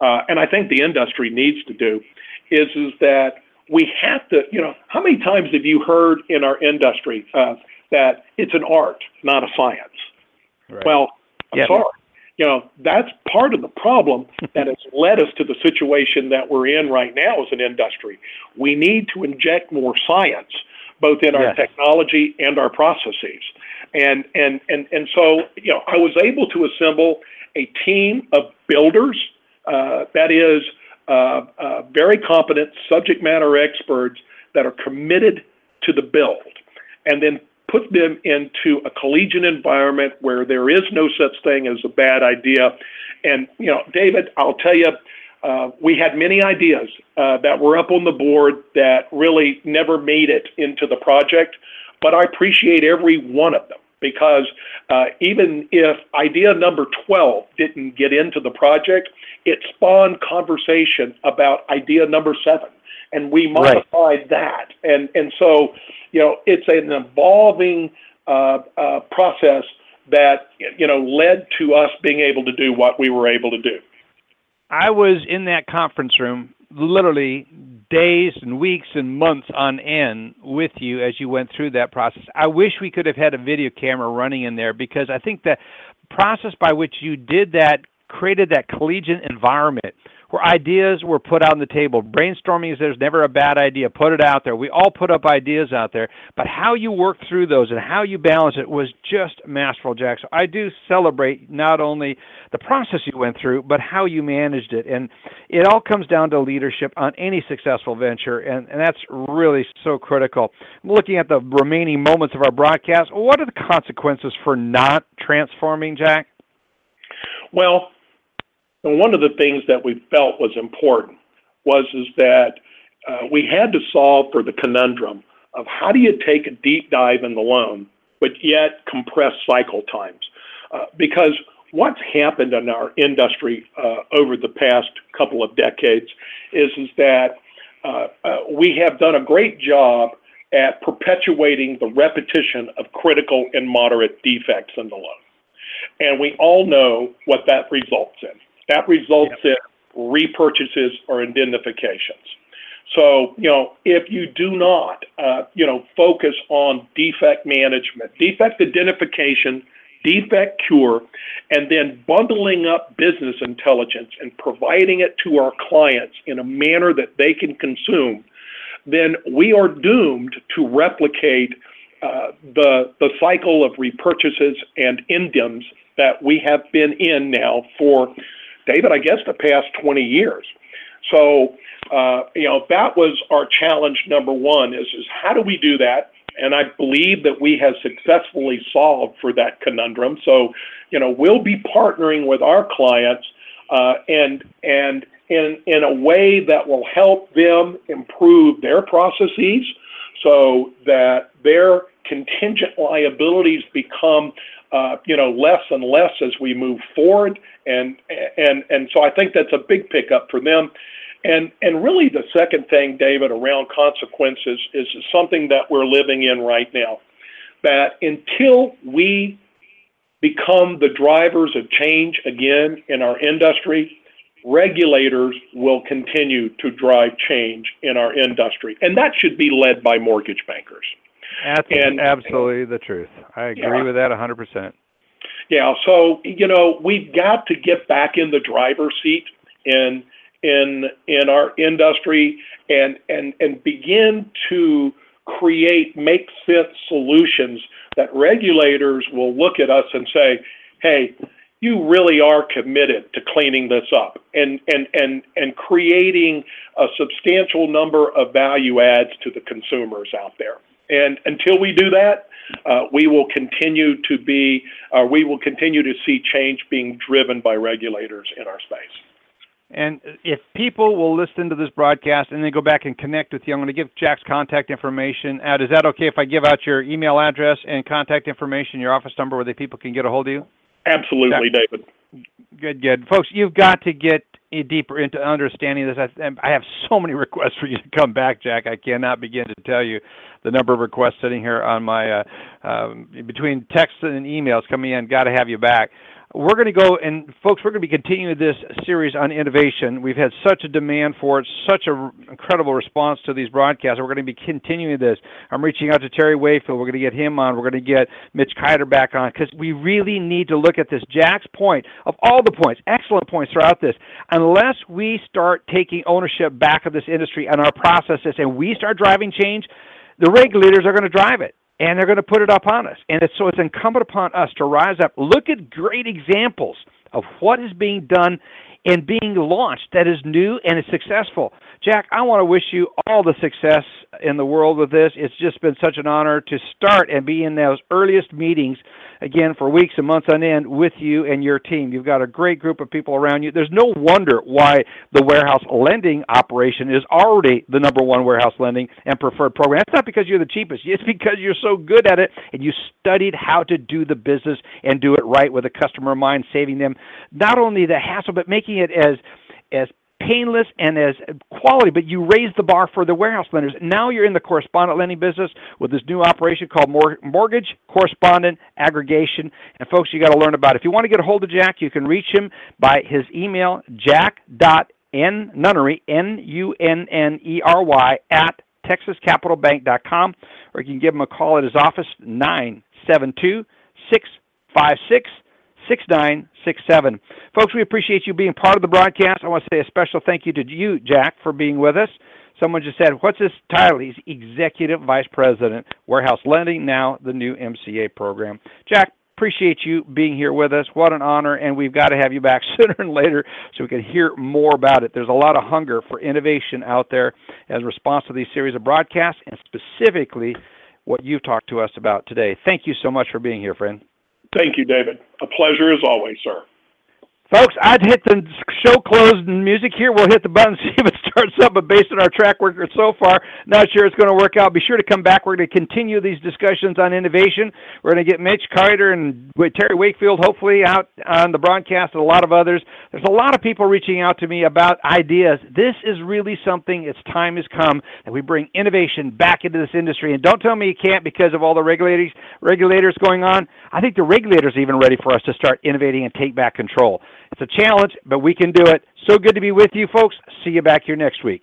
uh, and I think the industry needs to do, is is that we have to. You know, how many times have you heard in our industry uh, that it's an art, not a science? Right. Well, I'm Yeah. sorry. You know, that's part of the problem that has led us to the situation that we're in right now as an industry. We need to inject more science, both in our Yes. technology and our processes. And, and, and, and so, you know, I was able to assemble a team of builders uh, that is uh, uh, very competent subject matter experts that are committed to the build. And then put them into a collegiate environment where there is no such thing as a bad idea. And, you know, David, I'll tell you, uh, we had many ideas uh, that were up on the board that really never made it into the project, but I appreciate every one of them because uh, even if idea number 12 didn't get into the project, it spawned conversation about idea number seven and we Right. modified that. And and so, you know, it's an evolving uh, uh, process that you know led to us being able to do what we were able to do. I was in that conference room literally days and weeks and months on end with you as you went through that process. I wish we could have had a video camera running in there because I think the process by which you did that created that collegiate environment where ideas were put on the table. Brainstorming is there's never a bad idea. Put it out there. We all put up ideas out there, but how you work through those and how you balance it was just masterful, Jack. So I do celebrate not only the process you went through, but how you managed it. And it all comes down to leadership on any successful venture, and, and that's really so critical. Looking at the remaining moments of our broadcast, what are the consequences for not transforming, Jack? Well, and one of the things that we felt was important was is that uh, we had to solve for the conundrum of how do you take a deep dive in the loan, but yet compress cycle times? Uh, because what's happened in our industry uh, over the past couple of decades is is that uh, uh, we have done a great job at perpetuating the repetition of critical and moderate defects in the loan. And we all know what that results in. That results in repurchases or indemnifications. So, you know, if you do not, uh, you know, focus on defect management, defect identification, defect cure, and then bundling up business intelligence and providing it to our clients in a manner that they can consume, then we are doomed to replicate uh, the the cycle of repurchases and indemns that we have been in now for, David, I guess the past 20 years. So, uh, you know, that was our challenge number one is, is how do we do that? And I believe that we have successfully solved for that conundrum. So, you know, we'll be partnering with our clients uh, and and in in a way that will help them improve their processes so that their contingent liabilities become Uh, you know less and less as we move forward. And and and so I think that's a big pickup for them. And and really the second thing David around consequences is something that we're living in right now that until we become the drivers of change again in our industry regulators will continue to drive change in our industry. And that should be led by mortgage bankers That's And- absolutely the truth. I agree Yeah. with that 100%. Yeah, so you know we've got to get back in the driver's seat in in in our industry and and and begin to create make sense solutions that regulators will look at us and say, "Hey, you really are committed to cleaning this up and and and and creating a substantial number of value adds to the consumers out there." And until we do that, uh, we will continue to be, uh, we will continue to see change being driven by regulators in our space. And if people will listen to this broadcast and then go back and connect with you, I'm going to give Jack's contact information out. Is that okay if I give out your email address and contact information, your office number, where the people can get a hold of you? Absolutely, David. Good, good, folks. You've got to get deeper into understanding this. I, I have so many requests for you to come back, Jack. I cannot begin to tell you the number of requests sitting here on my uh, um, between texts and emails coming in. Got to have you back we're going to go and folks we're going to be continuing this series on innovation. We've had such a demand for it such an incredible response to these broadcasts. We're going to be continuing this. I'm reaching out to Terry Wakefield we're going to get him on. We're going to get mitch Kider back on because we really need to look at this. Jack's point of all the points excellent points throughout this unless we start taking ownership back of this industry and our processes and we start driving change the regulators are going to drive it and they're going to put it up on us. And it's, so it's incumbent upon us to rise up, look at great examples of what is being done and being launched that is new and is successful. Jack, I want to wish you all the success in the world with this. It's just been such an honor to start and be in those earliest meetings again for weeks and months on end with you and your team. You've got a great group of people around you. There's no wonder why the warehouse lending operation is already the number one warehouse lending and preferred program. It's not because you're the cheapest. It's because you're so good at it and you studied how to do the business and do it right with a customer in mind, saving them not only the hassle but making it as as painless and as quality, but you raise the bar for the warehouse lenders. Now you're in the correspondent lending business with this new operation called mortgage correspondent aggregation. And folks, you got to learn about it. If you want to get a hold of Jack, you can reach him by his email, jack.nunnery, N-U-N-N-E-R-Y, at texascapitalbank.com, or you can give him a call at his office, 972 656 6967. Folks, we appreciate you being part of the broadcast. I want to say a special thank you to you, Jack, for being with us. Someone just said, What's his title? He's Executive Vice President, Warehouse Lending, now the new MCA program. Jack, appreciate you being here with us. What an honor, and we've got to have you back sooner and later so we can hear more about it. There's a lot of hunger for innovation out there as a response to these series of broadcasts, and specifically what you've talked to us about today. Thank you so much for being here, friend. Thank you, David. A pleasure as always, sir. Folks, I'd hit the show close music here. We'll hit the button, see if it starts up, but based on our track record so far, not sure it's going to work out. Be sure to come back. We're going to continue these discussions on innovation. We're going to get Mitch Kider and Terry Wakefield hopefully out on the broadcast and a lot of others. There's a lot of people reaching out to me about ideas. This is really something, its time has come that we bring innovation back into this industry. And don't tell me you can't because of all the regulators, regulators going on. I think the regulators are even ready for us to start innovating and take back control. It's a challenge, but we can do it. So good to be with you, folks. See you back here next week.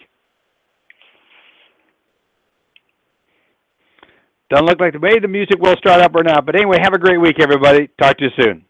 Doesn't look like the way the music will start up or not. But anyway, have a great week, everybody. Talk to you soon.